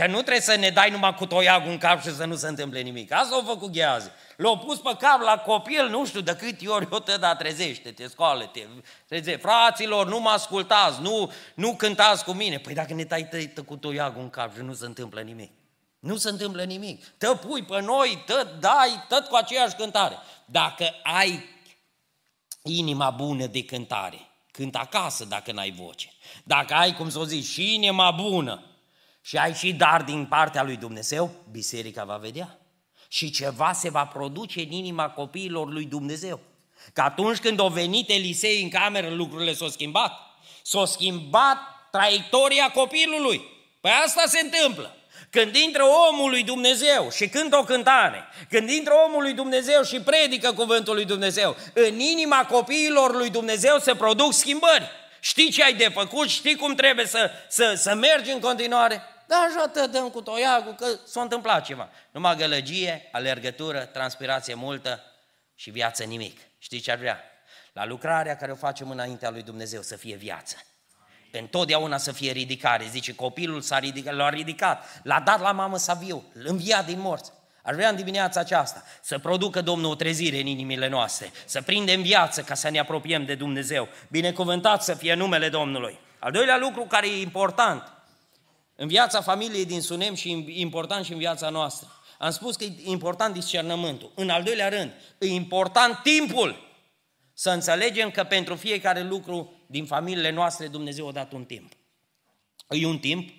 Că nu trebuie să ne dai numai cu toiagul în cap și să nu se întâmple nimic. Asta au făcut Gheazi. L-au pus pe cap la copil, nu știu de câte ori o tăda trezește-te, scoală-te, treze. Fraților, nu mă ascultați, nu, nu cântați cu mine. Păi dacă ne tai tăi cu toiagul în cap și nu se întâmplă nimic. Nu se întâmplă nimic. Tă pui pe noi, tă dai, tot cu aceeași cântare. Dacă ai inima bună de cântare, cânt acasă dacă n-ai voce. Dacă ai, cum să o zici, și inima bună și ai și dar din partea lui Dumnezeu, biserica va vedea. Și ceva se va produce în inima copiilor lui Dumnezeu. Că atunci când au venit Elisei în cameră, lucrurile s-au schimbat. S-au schimbat traiectoria copilului. Păi asta se întâmplă. Când intră omul lui Dumnezeu și cântă o cântare, când intră omul lui Dumnezeu și predică cuvântul lui Dumnezeu, în inima copiilor lui Dumnezeu se produc schimbări. Știi ce ai de făcut, știi cum trebuie să, să, să mergi în continuare? Da, așa te dăm cu toiagul, că s-a întâmplat ceva. Numai gălăgie, alergătură, transpirație multă și viață nimic. Știi ce ar vrea? La lucrarea care o facem înaintea lui Dumnezeu să fie viață întotdeauna să fie ridicare. Zice, copilul s-a ridicat, l-a ridicat, l-a dat la mamă să viu, îl învia din morți. Aș vrea în dimineața aceasta să producă Domnul o trezire în inimile noastre, să prindem viață ca să ne apropiem de Dumnezeu. Binecuvântat să fie numele Domnului. Al doilea lucru care e important în viața familiei din Sunem și important și în viața noastră. Am spus că e important discernământul. În al doilea rând, e important timpul. Să înțelegem că pentru fiecare lucru din familiile noastre Dumnezeu a dat un timp. E un timp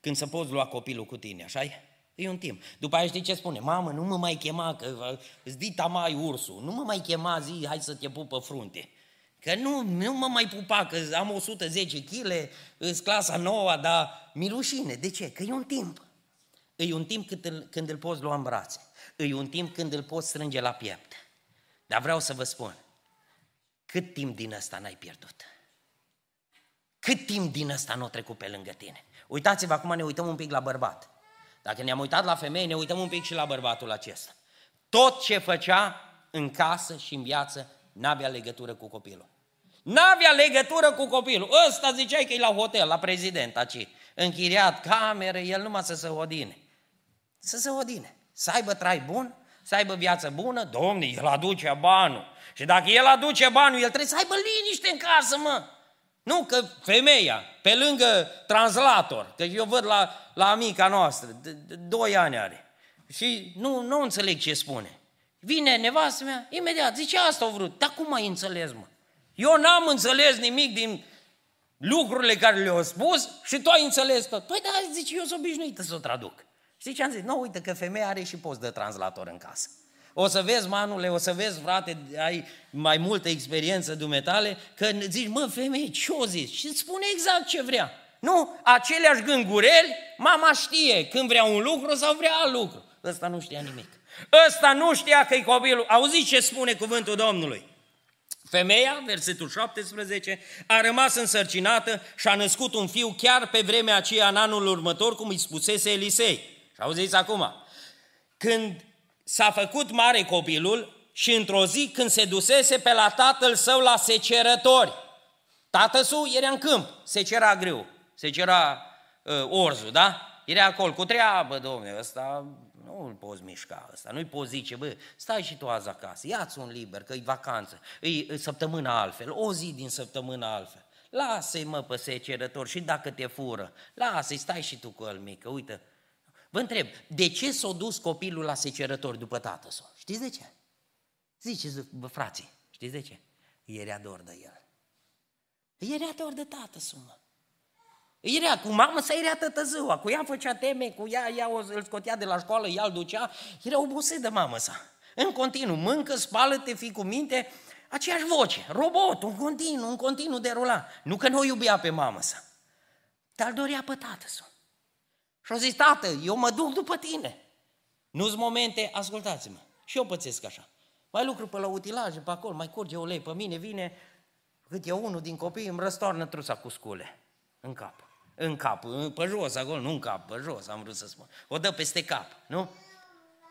când să poți lua copilul cu tine, așa -i? E un timp. După aia știi ce spune? Mamă, nu mă mai chema, că îți dita mai ursul. Nu mă mai chema zi, hai să te pupă frunte. Că nu, nu mă mai pupa, că am 110 kg, îs clasa nouă, dar mi rușine. De ce? Că e un timp. E un timp când îl, când îl poți lua în brațe. E un timp când îl poți strânge la piept. Dar vreau să vă spun, cât timp din ăsta n-ai pierdut? Cât timp din ăsta nu a trecut pe lângă tine? Uitați-vă, acum ne uităm un pic la bărbat. Dacă ne-am uitat la femei, ne uităm un pic și la bărbatul acesta. Tot ce făcea în casă și în viață n-avea legătură cu copilul. N-avea legătură cu copilul. Ăsta ziceai că e la hotel, la prezident, aici. Închiriat camere, el numai să se odine. Să se odine. Să aibă trai bun, să aibă viață bună, domne, el aduce banul. Și dacă el aduce banul, el trebuie să aibă liniște în casă, mă. Nu, că femeia, pe lângă translator, că eu văd la, la amica noastră, de, de, doi ani are, și nu, nu înțeleg ce spune. Vine nevastă mea, imediat, zice, asta au vrut, dar cum ai înțeles, mă? Eu n-am înțeles nimic din lucrurile care le-au spus și tu ai înțeles tot. Păi da, zice, eu sunt obișnuită să o traduc. Știi ce am zis? Nu, uite că femeia are și post de translator în casă. O să vezi, manule, o să vezi, frate, ai mai multă experiență dumetale, că zici, mă, femeie, ce o zici? Și îți spune exact ce vrea. Nu, aceleași gângureli, mama știe când vrea un lucru sau vrea alt lucru. Ăsta nu știa nimic. Ăsta nu știa că e copilul. Auziți ce spune cuvântul Domnului? Femeia, versetul 17, a rămas însărcinată și a născut un fiu chiar pe vremea aceea în anul următor, cum îi spusese Elisei. Și auziți acum, când s-a făcut mare copilul și într-o zi când se dusese pe la tatăl său la secerători, tatăl său era în câmp, secera greu, secera uh, orzul, da? Era acolo cu treabă, domne, ăsta nu îl poți mișca ăsta, nu-i poți zice, bă, stai și tu azi acasă, ia-ți un liber, că e vacanță, e săptămâna altfel, o zi din săptămâna altfel. Lasă-i mă pe secerător și dacă te fură, lasă-i, stai și tu cu el mică, uite, Vă întreb, de ce s-a dus copilul la secerător după tată său? Știți de ce? Ziceți, bă, frații, știți de ce? Era dor de el. Era dor de tată său, mă. Era cu mamă să era tătăzâua, cu ea făcea teme, cu ea, ea o, îl scotea de la școală, ea îl ducea, era obosit de mamă sa. În continuu, mâncă, spală-te, fii cu minte, aceeași voce, robot, un continuu, un continuu derula. Nu că nu o iubea pe mamă sa, dar dorea pe tată său. Și au zis, tată, eu mă duc după tine. Nu-s momente, ascultați-mă, și eu pățesc așa. Mai lucru pe la utilaje, pe acolo, mai curge ulei pe mine, vine cât e unul din copii îmi răstoarnă trusa cu scule în cap. În cap, pe jos acolo, nu în cap, pe jos am vrut să spun. O dă peste cap, nu?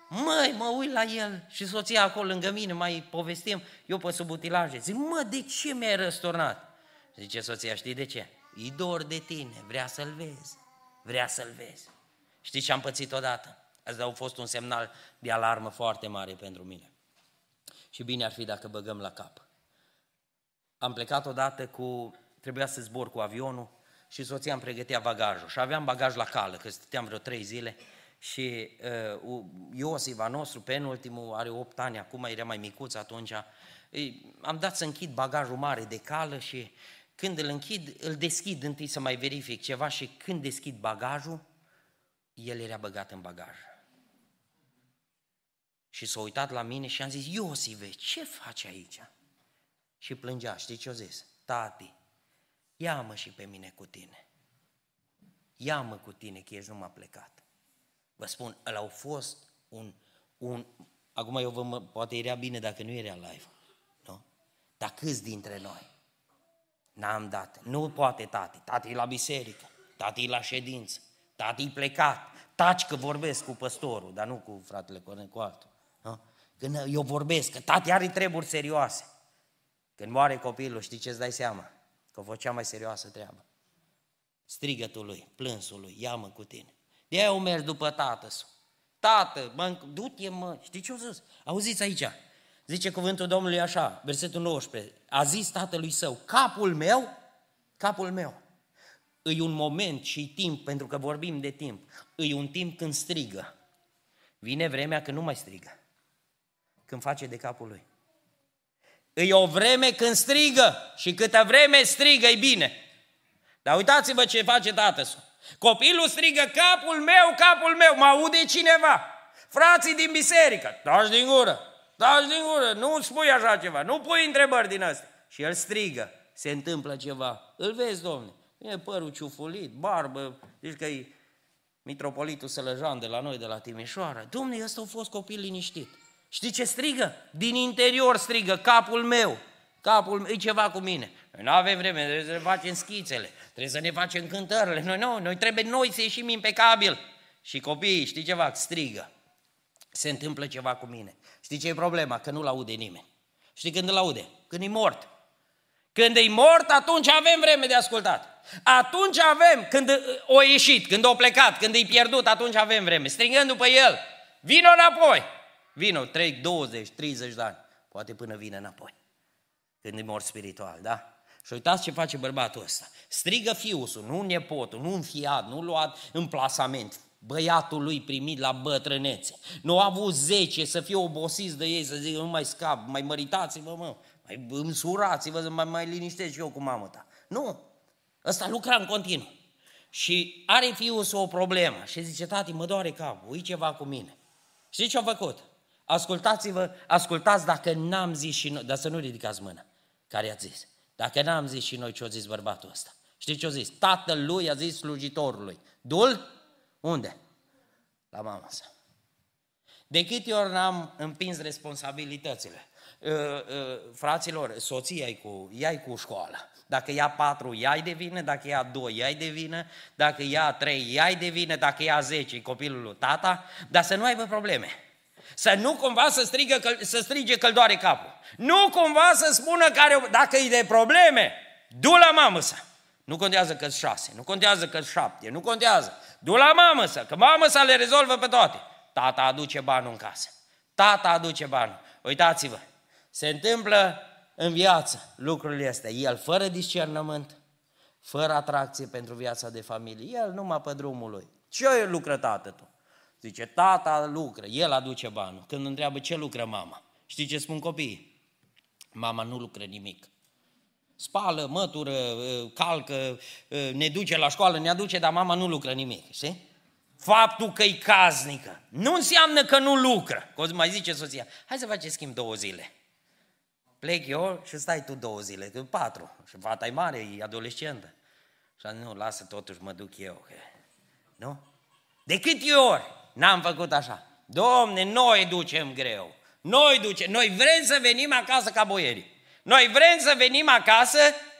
Măi, mă uit la el și soția acolo lângă mine, mai povestim, eu pe sub utilaje. Zic, mă, de ce mi-ai răsturnat? Zice soția, știi de ce? E dor de tine, vrea să-l vezi, vrea să-l vezi. Știi ce am pățit odată? Asta a fost un semnal de alarmă foarte mare pentru mine. Și bine ar fi dacă băgăm la cap. Am plecat odată cu, trebuia să zbor cu avionul și soția îmi pregătea bagajul. Și aveam bagaj la cală, că stăteam vreo trei zile și uh, Iosif, a nostru, penultimul, are 8 ani, acum era mai micuț atunci, am dat să închid bagajul mare de cală și când îl închid, îl deschid întâi să mai verific ceva și când deschid bagajul, el era băgat în bagaj. Și s-a uitat la mine și am zis, Iosive, ce faci aici? Și plângea, știi ce-o zis? Tati, ia-mă și pe mine cu tine. Ia-mă cu tine, că ești numai plecat. Vă spun, ăla au fost un, un acum eu vă, poate era bine dacă nu era live, nu? Dar câți dintre noi n-am dat? Nu poate tati, tati e la biserică, tati e la ședință, tati e plecat, taci că vorbesc cu păstorul, dar nu cu fratele Cornel, cu altul. Nu? Când eu vorbesc, că tati are treburi serioase. Când moare copilul, știi ce-ți dai seama? Că a fost cea mai serioasă treabă. Strigătul lui, plânsul lui, ia-mă cu tine. De aia o mergi după tată Tată, mă, du-te mă, știi ce-o zis? Auziți aici, zice cuvântul Domnului așa, versetul 19, a zis tatălui său, capul meu, capul meu, îi un moment și timp, pentru că vorbim de timp, îi un timp când strigă. Vine vremea când nu mai strigă, când face de capul lui. Îi o vreme când strigă și câtă vreme strigă e bine. Dar uitați-vă ce face tatăl Copilul strigă, capul meu, capul meu, mă aude cineva. Frații din biserică, taci din gură, taci din gură, nu spui așa ceva, nu pui întrebări din astea. Și el strigă, se întâmplă ceva. Îl vezi, domne, e părul ciufulit, barbă, zici că e mitropolitul Sălăjan de la noi, de la Timișoara. Domne, ăsta a fost copil liniștit. Știi ce strigă? Din interior strigă, capul meu, capul meu, e ceva cu mine. Noi nu avem vreme, trebuie să ne facem schițele, trebuie să ne facem cântările. Noi nu, noi trebuie noi să ieșim impecabil. Și copiii, știi ceva, strigă. Se întâmplă ceva cu mine. Știi ce e problema? Că nu-l aude nimeni. Știi când îl aude? Când e mort. Când e mort, atunci avem vreme de ascultat. Atunci avem, când o ieșit, când o plecat, când e pierdut, atunci avem vreme. Strigând după el, vino înapoi. Vino, trec 20, 30 de ani, poate până vine înapoi. Când e mort spiritual, da? Și uitați ce face bărbatul ăsta. Strigă fiusul, nu nepotul, nu înfiat, nu luat în plasament. Băiatul lui primit la bătrânețe. Nu a avut zece să fie obosiți de ei, să zică nu mai scap, mai măritați-vă, mă, mai însurați-vă, să mai, mai liniștesc eu cu mamă ta. Nu, ăsta lucra în continuu. Și are fiul o problemă și zice, tati, mă doare capul, e ceva cu mine. Știi ce a făcut? Ascultați-vă, ascultați dacă n-am zis și noi, dar să nu ridicați mâna, care i-a zis. Dacă n-am zis și noi ce-a zis bărbatul ăsta. Știți ce-a zis? Tatăl lui a zis slujitorului. Dul? Unde? La mama sa. De câte ori n-am împins responsabilitățile? Uh, uh, fraților, soția e cu, ea cu școală. Dacă ia patru, ea de vină, dacă ia doi, ea de vină, dacă ia trei, ea de vină, dacă ia zece, copilul lui tata, dar să nu aibă probleme. Să nu cumva să, strigă, să strige că doare capul. Nu cumva să spună care, dacă e de probleme, du la mamă să. Nu contează că șase, nu contează că șapte, nu contează. Du la mamă să, că mamă să le rezolvă pe toate. Tata aduce banul în casă. Tata aduce banul. Uitați-vă, se întâmplă în viață lucrurile astea. El fără discernământ, fără atracție pentru viața de familie, el numai pe drumul lui. Ce lucră tată tu? Zice, tata lucră, el aduce banul. Când întreabă ce lucră mama, știți ce spun copiii? Mama nu lucră nimic. Spală, mătură, ă, calcă, ă, ne duce la școală, ne aduce, dar mama nu lucră nimic, știi? Faptul că e caznică nu înseamnă că nu lucră. Că mai zice soția, hai să facem schimb două zile. Plec eu și stai tu două zile, tu patru. Și fata e mare, e adolescentă. Și nu, lasă totuși, mă duc eu. Că... Nu? De câte ori N-am făcut așa. Domne, noi ducem greu. Noi ducem, noi vrem să venim acasă ca boierii. Noi vrem să venim acasă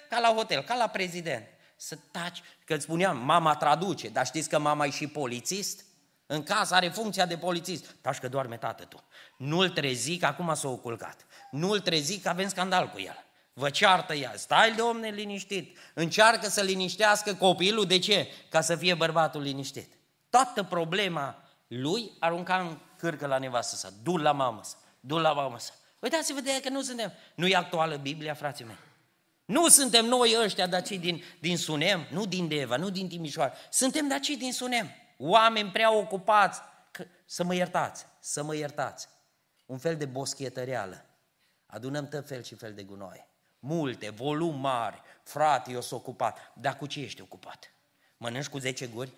ca la hotel, ca la prezident. Să taci, că îți spuneam, mama traduce, dar știți că mama e și polițist? În casă are funcția de polițist. Taci că doarme tată tu. Nu-l trezi că acum s-a oculcat. Nu-l trezi că avem scandal cu el. Vă ceartă ea. Stai, domne, liniștit. Încearcă să liniștească copilul. De ce? Ca să fie bărbatul liniștit. Toată problema lui arunca în cârcă la nevastă sa. Du la mamă sa. Du la mamă sa. Uitați-vă de că nu suntem. Nu e actuală Biblia, frații mei. Nu suntem noi ăștia de aici din, din Sunem, nu din Deva, nu din Timișoara. Suntem de aici din Sunem. Oameni prea ocupați. Că, să mă iertați, să mă iertați. Un fel de boschetăreală. Adunăm tot fel și fel de gunoi. Multe, volum mari. Frate, eu sunt ocupat. Dar cu ce ești ocupat? Mănânci cu 10 guri?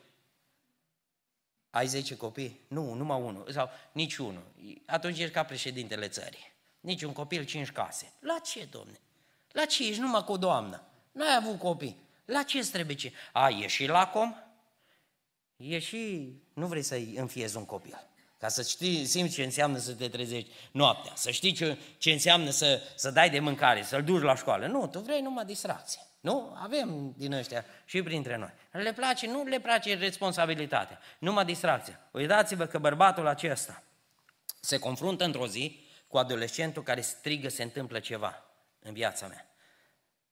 Ai 10 copii? Nu, numai unul. Sau nici unul. Atunci ești ca președintele țării. Nici un copil, cinci case. La ce, domne? La ce ești numai cu o doamnă? Nu ai avut copii. La ce îți trebuie ce? A, e și lacom? E și... Nu vrei să-i înfiezi un copil. Ca să știi, simți ce înseamnă să te trezești noaptea, să știi ce, ce înseamnă să, să dai de mâncare, să-l duci la școală. Nu, tu vrei numai distracție. Nu? Avem din ăștia și printre noi. Le place, nu le place responsabilitatea, numai distracție. Uitați-vă că bărbatul acesta se confruntă într-o zi cu adolescentul care strigă se întâmplă ceva în viața mea.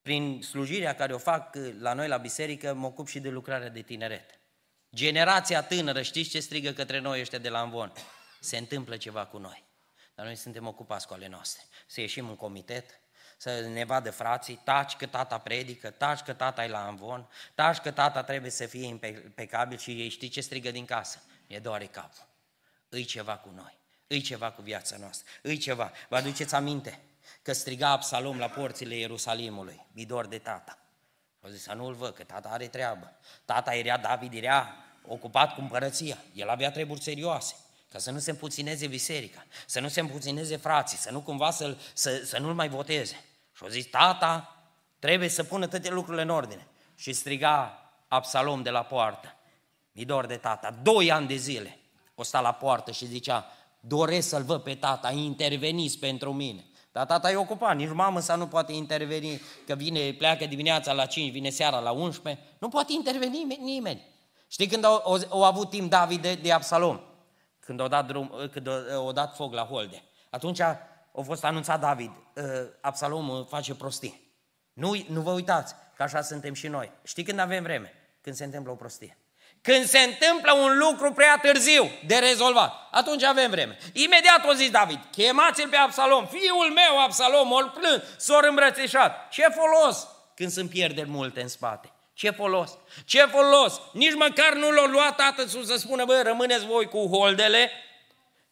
Prin slujirea care o fac la noi la biserică, mă ocup și de lucrarea de tineret. Generația tânără, știți ce strigă către noi ăștia de la Învon? Se întâmplă ceva cu noi. Dar noi suntem ocupați cu ale noastre. Să ieșim în comitet, să ne vadă frații, taci că tata predică, taci că tata e la Învon, taci că tata trebuie să fie impecabil și ei știi ce strigă din casă? E doare capul. Îi ceva cu noi, îi ceva cu viața noastră, îi ceva. Vă aduceți aminte că striga Absalom la porțile Ierusalimului, mi dor de tata. Au zis să nu-l văd, că tata are treabă. Tata era, David era ocupat cu împărăția. El avea treburi serioase. Ca să nu se împuțineze biserica, să nu se împuțineze frații, să nu cumva să, să, să nu-l mai voteze. Și au zis, tata trebuie să pună toate lucrurile în ordine. Și striga Absalom de la poartă. Mi dor de tata. Doi ani de zile o sta la poartă și zicea, doresc să-l văd pe tata, interveniți pentru mine. Dar tata e ocupat, nici mamă să nu poate interveni, că vine, pleacă dimineața la 5, vine seara la 11, nu poate interveni nimeni. Știi când au, au, au avut timp David de, de Absalom? Când au dat, drum, când au, au dat foc la holde. Atunci a fost anunțat David, ă, Absalom face prostie. Nu, nu vă uitați că așa suntem și noi. Știi când avem vreme? Când se întâmplă o prostie. Când se întâmplă un lucru prea târziu de rezolvat, atunci avem vreme. Imediat o zis David, chemați-l pe Absalom, fiul meu Absalom, o plâng, s-o îmbrățișat. Ce folos când sunt pierderi multe în spate? Ce folos? Ce folos? Nici măcar nu l-a luat tatăl să spună, bă, rămâneți voi cu holdele,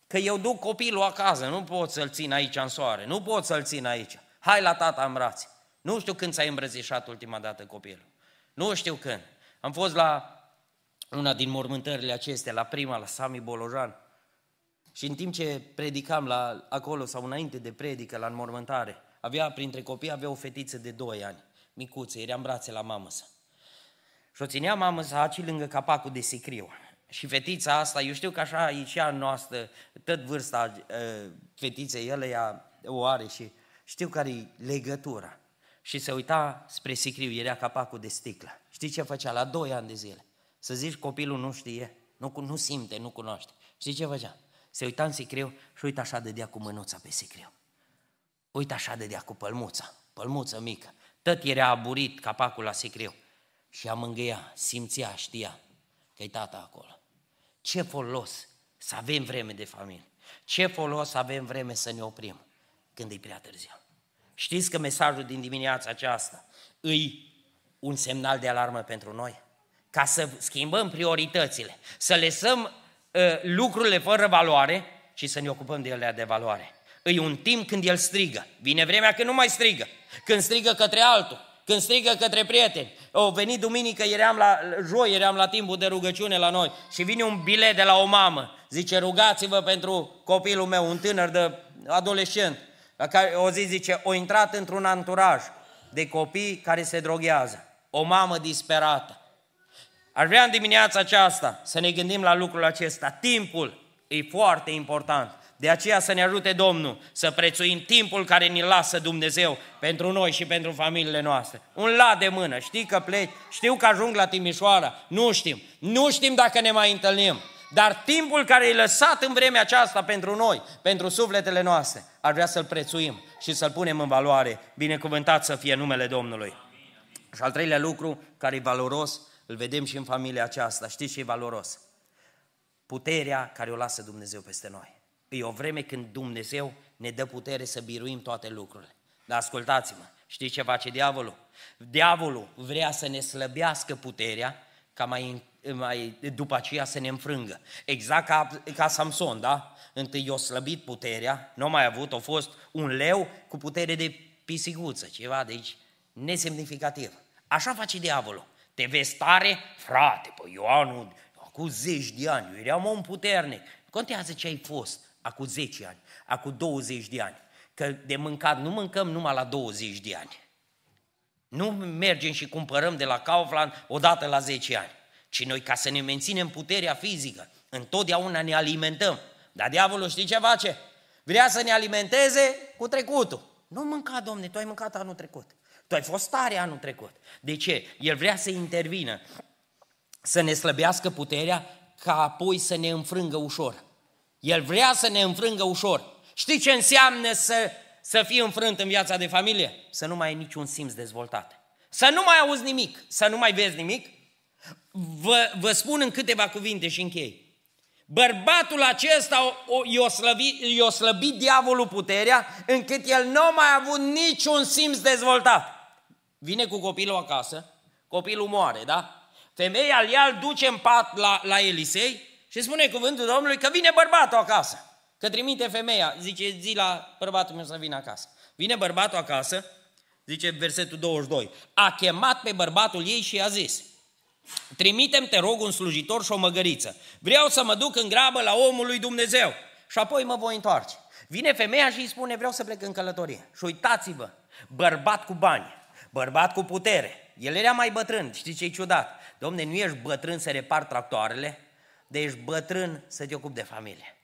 că eu duc copilul acasă, nu pot să-l țin aici în soare, nu pot să-l țin aici. Hai la tata în brațe. Nu știu când ți-ai îmbrățișat ultima dată copilul. Nu știu când. Am fost la una din mormântările acestea, la prima, la Sami Bolojan. Și în timp ce predicam la, acolo sau înainte de predică, la înmormântare, avea printre copii, avea o fetiță de 2 ani, micuță, era în brațe la mamă sa. Și o ținea mamă sa aici lângă capacul de sicriu. Și fetița asta, eu știu că așa e și a noastră, tot vârsta uh, fetiței, ele ea o are și știu care e legătura. Și se uita spre sicriu, era capacul de sticlă. Știi ce făcea? La 2 ani de zile. Să zici copilul nu știe, nu, nu simte, nu cunoaște. Știi ce făcea? Se uita în sicriu și uita așa de dea cu mânuța pe sicriu. Uite așa de dea cu pălmuța, pălmuță mică. Tot era aburit capacul la sicriu. Și a mângâia, simțea, știa că e tata acolo. Ce folos să avem vreme de familie. Ce folos să avem vreme să ne oprim când e prea târziu. Știți că mesajul din dimineața aceasta îi un semnal de alarmă pentru noi? ca să schimbăm prioritățile, să lăsăm uh, lucrurile fără valoare și să ne ocupăm de ele de valoare. E un timp când el strigă. Vine vremea când nu mai strigă. Când strigă către altul. Când strigă către prieteni. O venit duminică, eram la, joi eram la timpul de rugăciune la noi și vine un bilet de la o mamă. Zice, rugați-vă pentru copilul meu, un tânăr de adolescent. La care o zi zice, o intrat într-un anturaj de copii care se droghează. O mamă disperată. Ar vrea în dimineața aceasta să ne gândim la lucrul acesta. Timpul e foarte important. De aceea să ne ajute Domnul să prețuim timpul care ni lasă Dumnezeu pentru noi și pentru familiile noastre. Un la de mână, știi că pleci, știu că ajung la Timișoara, nu știm, nu știm dacă ne mai întâlnim, dar timpul care e lăsat în vremea aceasta pentru noi, pentru sufletele noastre, ar vrea să-l prețuim și să-l punem în valoare. Binecuvântat să fie numele Domnului. Și al treilea lucru care e valoros, îl vedem și în familia aceasta. Știți ce e valoros? Puterea care o lasă Dumnezeu peste noi. E o vreme când Dumnezeu ne dă putere să biruim toate lucrurile. Dar ascultați-mă, știți ce face diavolul? Diavolul vrea să ne slăbească puterea ca mai, mai după aceea să ne înfrângă. Exact ca, ca Samson, da? Întâi i-a slăbit puterea, nu mai avut, a fost un leu cu putere de pisiguță, ceva de aici nesemnificativ. Așa face diavolul. Te vezi tare? Frate, păi eu anul, acum zeci de ani, eu eram om puternic. Contează ce ai fost acum 10 ani, acum 20 de ani. Că de mâncat nu mâncăm numai la 20 de ani. Nu mergem și cumpărăm de la Kaufland odată la 10 ani. Ci noi, ca să ne menținem puterea fizică, întotdeauna ne alimentăm. Dar diavolul știi ce face? Vrea să ne alimenteze cu trecutul. Nu mânca, domne, tu ai mâncat anul trecut. Tu ai fost tare anul trecut. De ce? El vrea să intervină, să ne slăbească puterea, ca apoi să ne înfrângă ușor. El vrea să ne înfrângă ușor. Știi ce înseamnă să, să fii înfrânt în viața de familie? Să nu mai ai niciun simț dezvoltat. Să nu mai auzi nimic, să nu mai vezi nimic. Vă, vă spun în câteva cuvinte și închei. Bărbatul acesta i-a slăbit, i-a slăbit diavolul puterea încât el nu a mai avut niciun simț dezvoltat. Vine cu copilul acasă, copilul moare, da? Femeia îl ia, îl duce în pat la, la Elisei și spune cuvântul Domnului că vine bărbatul acasă. Că trimite femeia, zice, zi la bărbatul meu să vină acasă. Vine bărbatul acasă, zice versetul 22, a chemat pe bărbatul ei și a zis, trimitem te rog un slujitor și o măgăriță. Vreau să mă duc în grabă la omul lui Dumnezeu și apoi mă voi întoarce. Vine femeia și îi spune, vreau să plec în călătorie. Și uitați-vă, bărbat cu bani, bărbat cu putere. El era mai bătrân, știți ce e ciudat? Domne, nu ești bătrân să repar tractoarele, de ești bătrân să te ocupi de familie.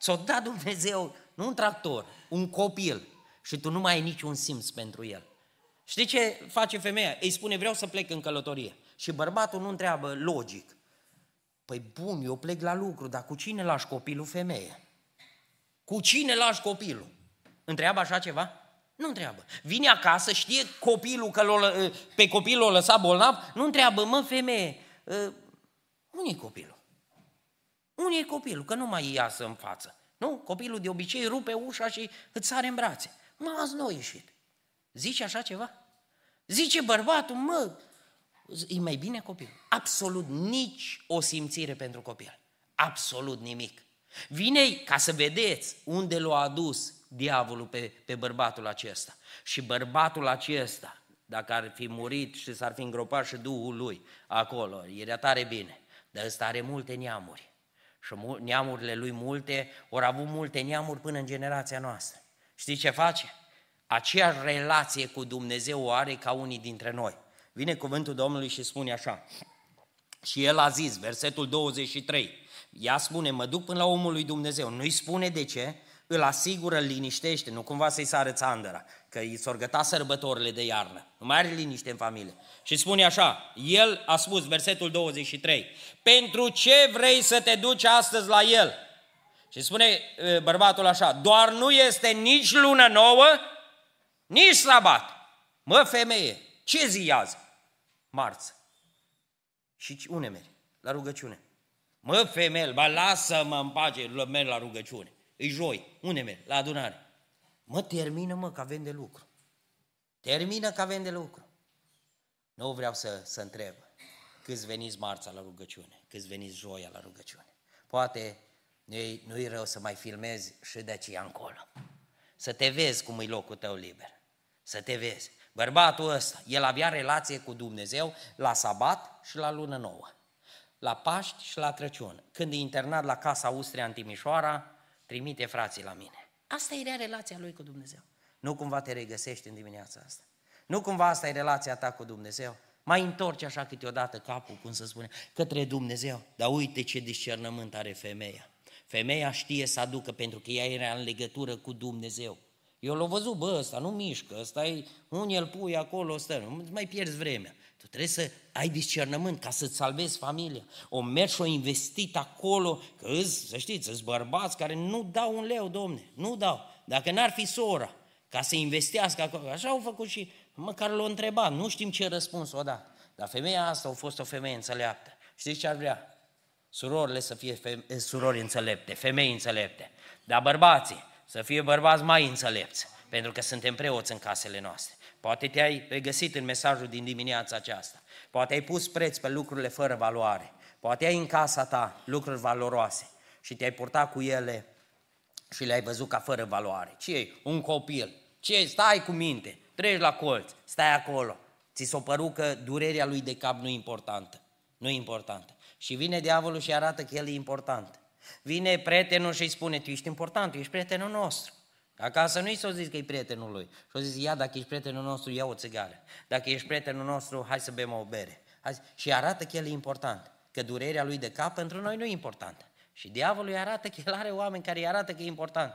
Ți-o dat Dumnezeu, nu un tractor, un copil și tu nu mai ai niciun simț pentru el. Știi ce face femeia? Îi spune, vreau să plec în călătorie. Și bărbatul nu întreabă logic. Păi bun, eu plec la lucru, dar cu cine lași copilul femeie? Cu cine lași copilul? Întreabă așa ceva? Nu întreabă. Vine acasă, știe copilul că l pe copilul o lăsat bolnav, nu întreabă, mă femeie, ă, unde e copilul? Unde e copilul? Că nu mai iasă în față. Nu? Copilul de obicei rupe ușa și îți sare în brațe. Mă, azi nu a ieșit. Zice așa ceva? Zice bărbatul, mă, e mai bine copil. Absolut nici o simțire pentru copil. Absolut nimic. Vine ca să vedeți unde l-a adus diavolul pe, pe bărbatul acesta. Și bărbatul acesta, dacă ar fi murit și s-ar fi îngropat și Duhul lui acolo, era tare bine. Dar ăsta are multe neamuri. Și neamurile lui multe, ori avut multe neamuri până în generația noastră. Știți ce face? Aceeași relație cu Dumnezeu o are ca unii dintre noi. Vine cuvântul Domnului și spune așa. Și el a zis, versetul 23, ea spune, mă duc până la omul lui Dumnezeu. Nu-i spune de ce, îl asigură, îl liniștește, nu cumva să-i sară țandăra, că i s-or găta sărbătorile de iarnă. Nu mai are liniște în familie. Și spune așa, el a spus, versetul 23, pentru ce vrei să te duci astăzi la el? Și spune bărbatul așa, doar nu este nici lună nouă, nici sabat. Mă, femeie, ce zi azi? Marți. Și unde mergi? La rugăciune. Mă, femeie, ba lasă-mă în pace, merg la rugăciune. E joi. Unde merg? La adunare. Mă, termină, mă, că avem de lucru. Termină că avem de lucru. Nu vreau să, să întreb câți veniți marța la rugăciune, câți veniți joia la rugăciune. Poate nu-i, nu-i rău să mai filmezi și de aceea încolo. Să te vezi cum e locul tău liber. Să te vezi. Bărbatul ăsta, el avea relație cu Dumnezeu la sabat și la lună nouă. La Paști și la Crăciun. Când e internat la Casa Austria în Timișoara, trimite frații la mine. Asta era relația lui cu Dumnezeu. Nu cumva te regăsești în dimineața asta. Nu cumva asta e relația ta cu Dumnezeu. Mai întorci așa câteodată capul, cum să spune, către Dumnezeu. Dar uite ce discernământ are femeia. Femeia știe să aducă pentru că ea era în legătură cu Dumnezeu. Eu l-am văzut, bă, ăsta nu mișcă, ăsta e, unde îl pui acolo, stă, nu mai pierzi vremea. Tu trebuie să ai discernământ ca să-ți salvezi familia. O mergi și o investit acolo, că îți, să știți, îți bărbați care nu dau un leu, domne, nu dau. Dacă n-ar fi sora, ca să investească acolo, așa au făcut și măcar l-au întrebat, nu știm ce răspuns o dat. Dar femeia asta a fost o femeie înțeleaptă. Știți ce ar vrea? Surorile să fie feme- surori înțelepte, femei înțelepte. Dar bărbații să fie bărbați mai înțelepți, pentru că suntem preoți în casele noastre. Poate te-ai regăsit în mesajul din dimineața aceasta. Poate ai pus preț pe lucrurile fără valoare. Poate ai în casa ta lucruri valoroase și te-ai purtat cu ele și le-ai văzut ca fără valoare. Ce e? Un copil. Ce e? Stai cu minte, treci la colț, stai acolo. Ți s-o părut că durerea lui de cap nu e importantă. Nu e importantă. Și vine diavolul și arată că el e important. Vine prietenul și îi spune, tu ești important, tu ești prietenul nostru. Acasă nu i s-o zis că e prietenul lui. Și-o zis, ia, dacă ești prietenul nostru, ia o țigară. Dacă ești prietenul nostru, hai să bem o bere. Hai. Și arată că el e important. Că durerea lui de cap pentru noi nu e importantă. Și diavolul îi arată că el are oameni care îi arată că e important.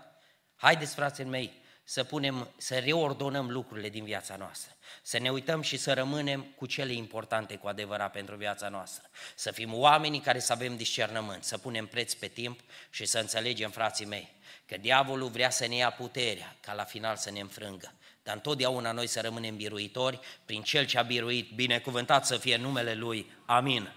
Haideți, frații mei, să punem, să reordonăm lucrurile din viața noastră. Să ne uităm și să rămânem cu cele importante cu adevărat pentru viața noastră. Să fim oamenii care să avem discernământ, să punem preț pe timp și să înțelegem, frații mei, că diavolul vrea să ne ia puterea, ca la final să ne înfrângă. Dar întotdeauna noi să rămânem biruitori prin Cel ce a biruit, binecuvântat să fie numele Lui. Amin.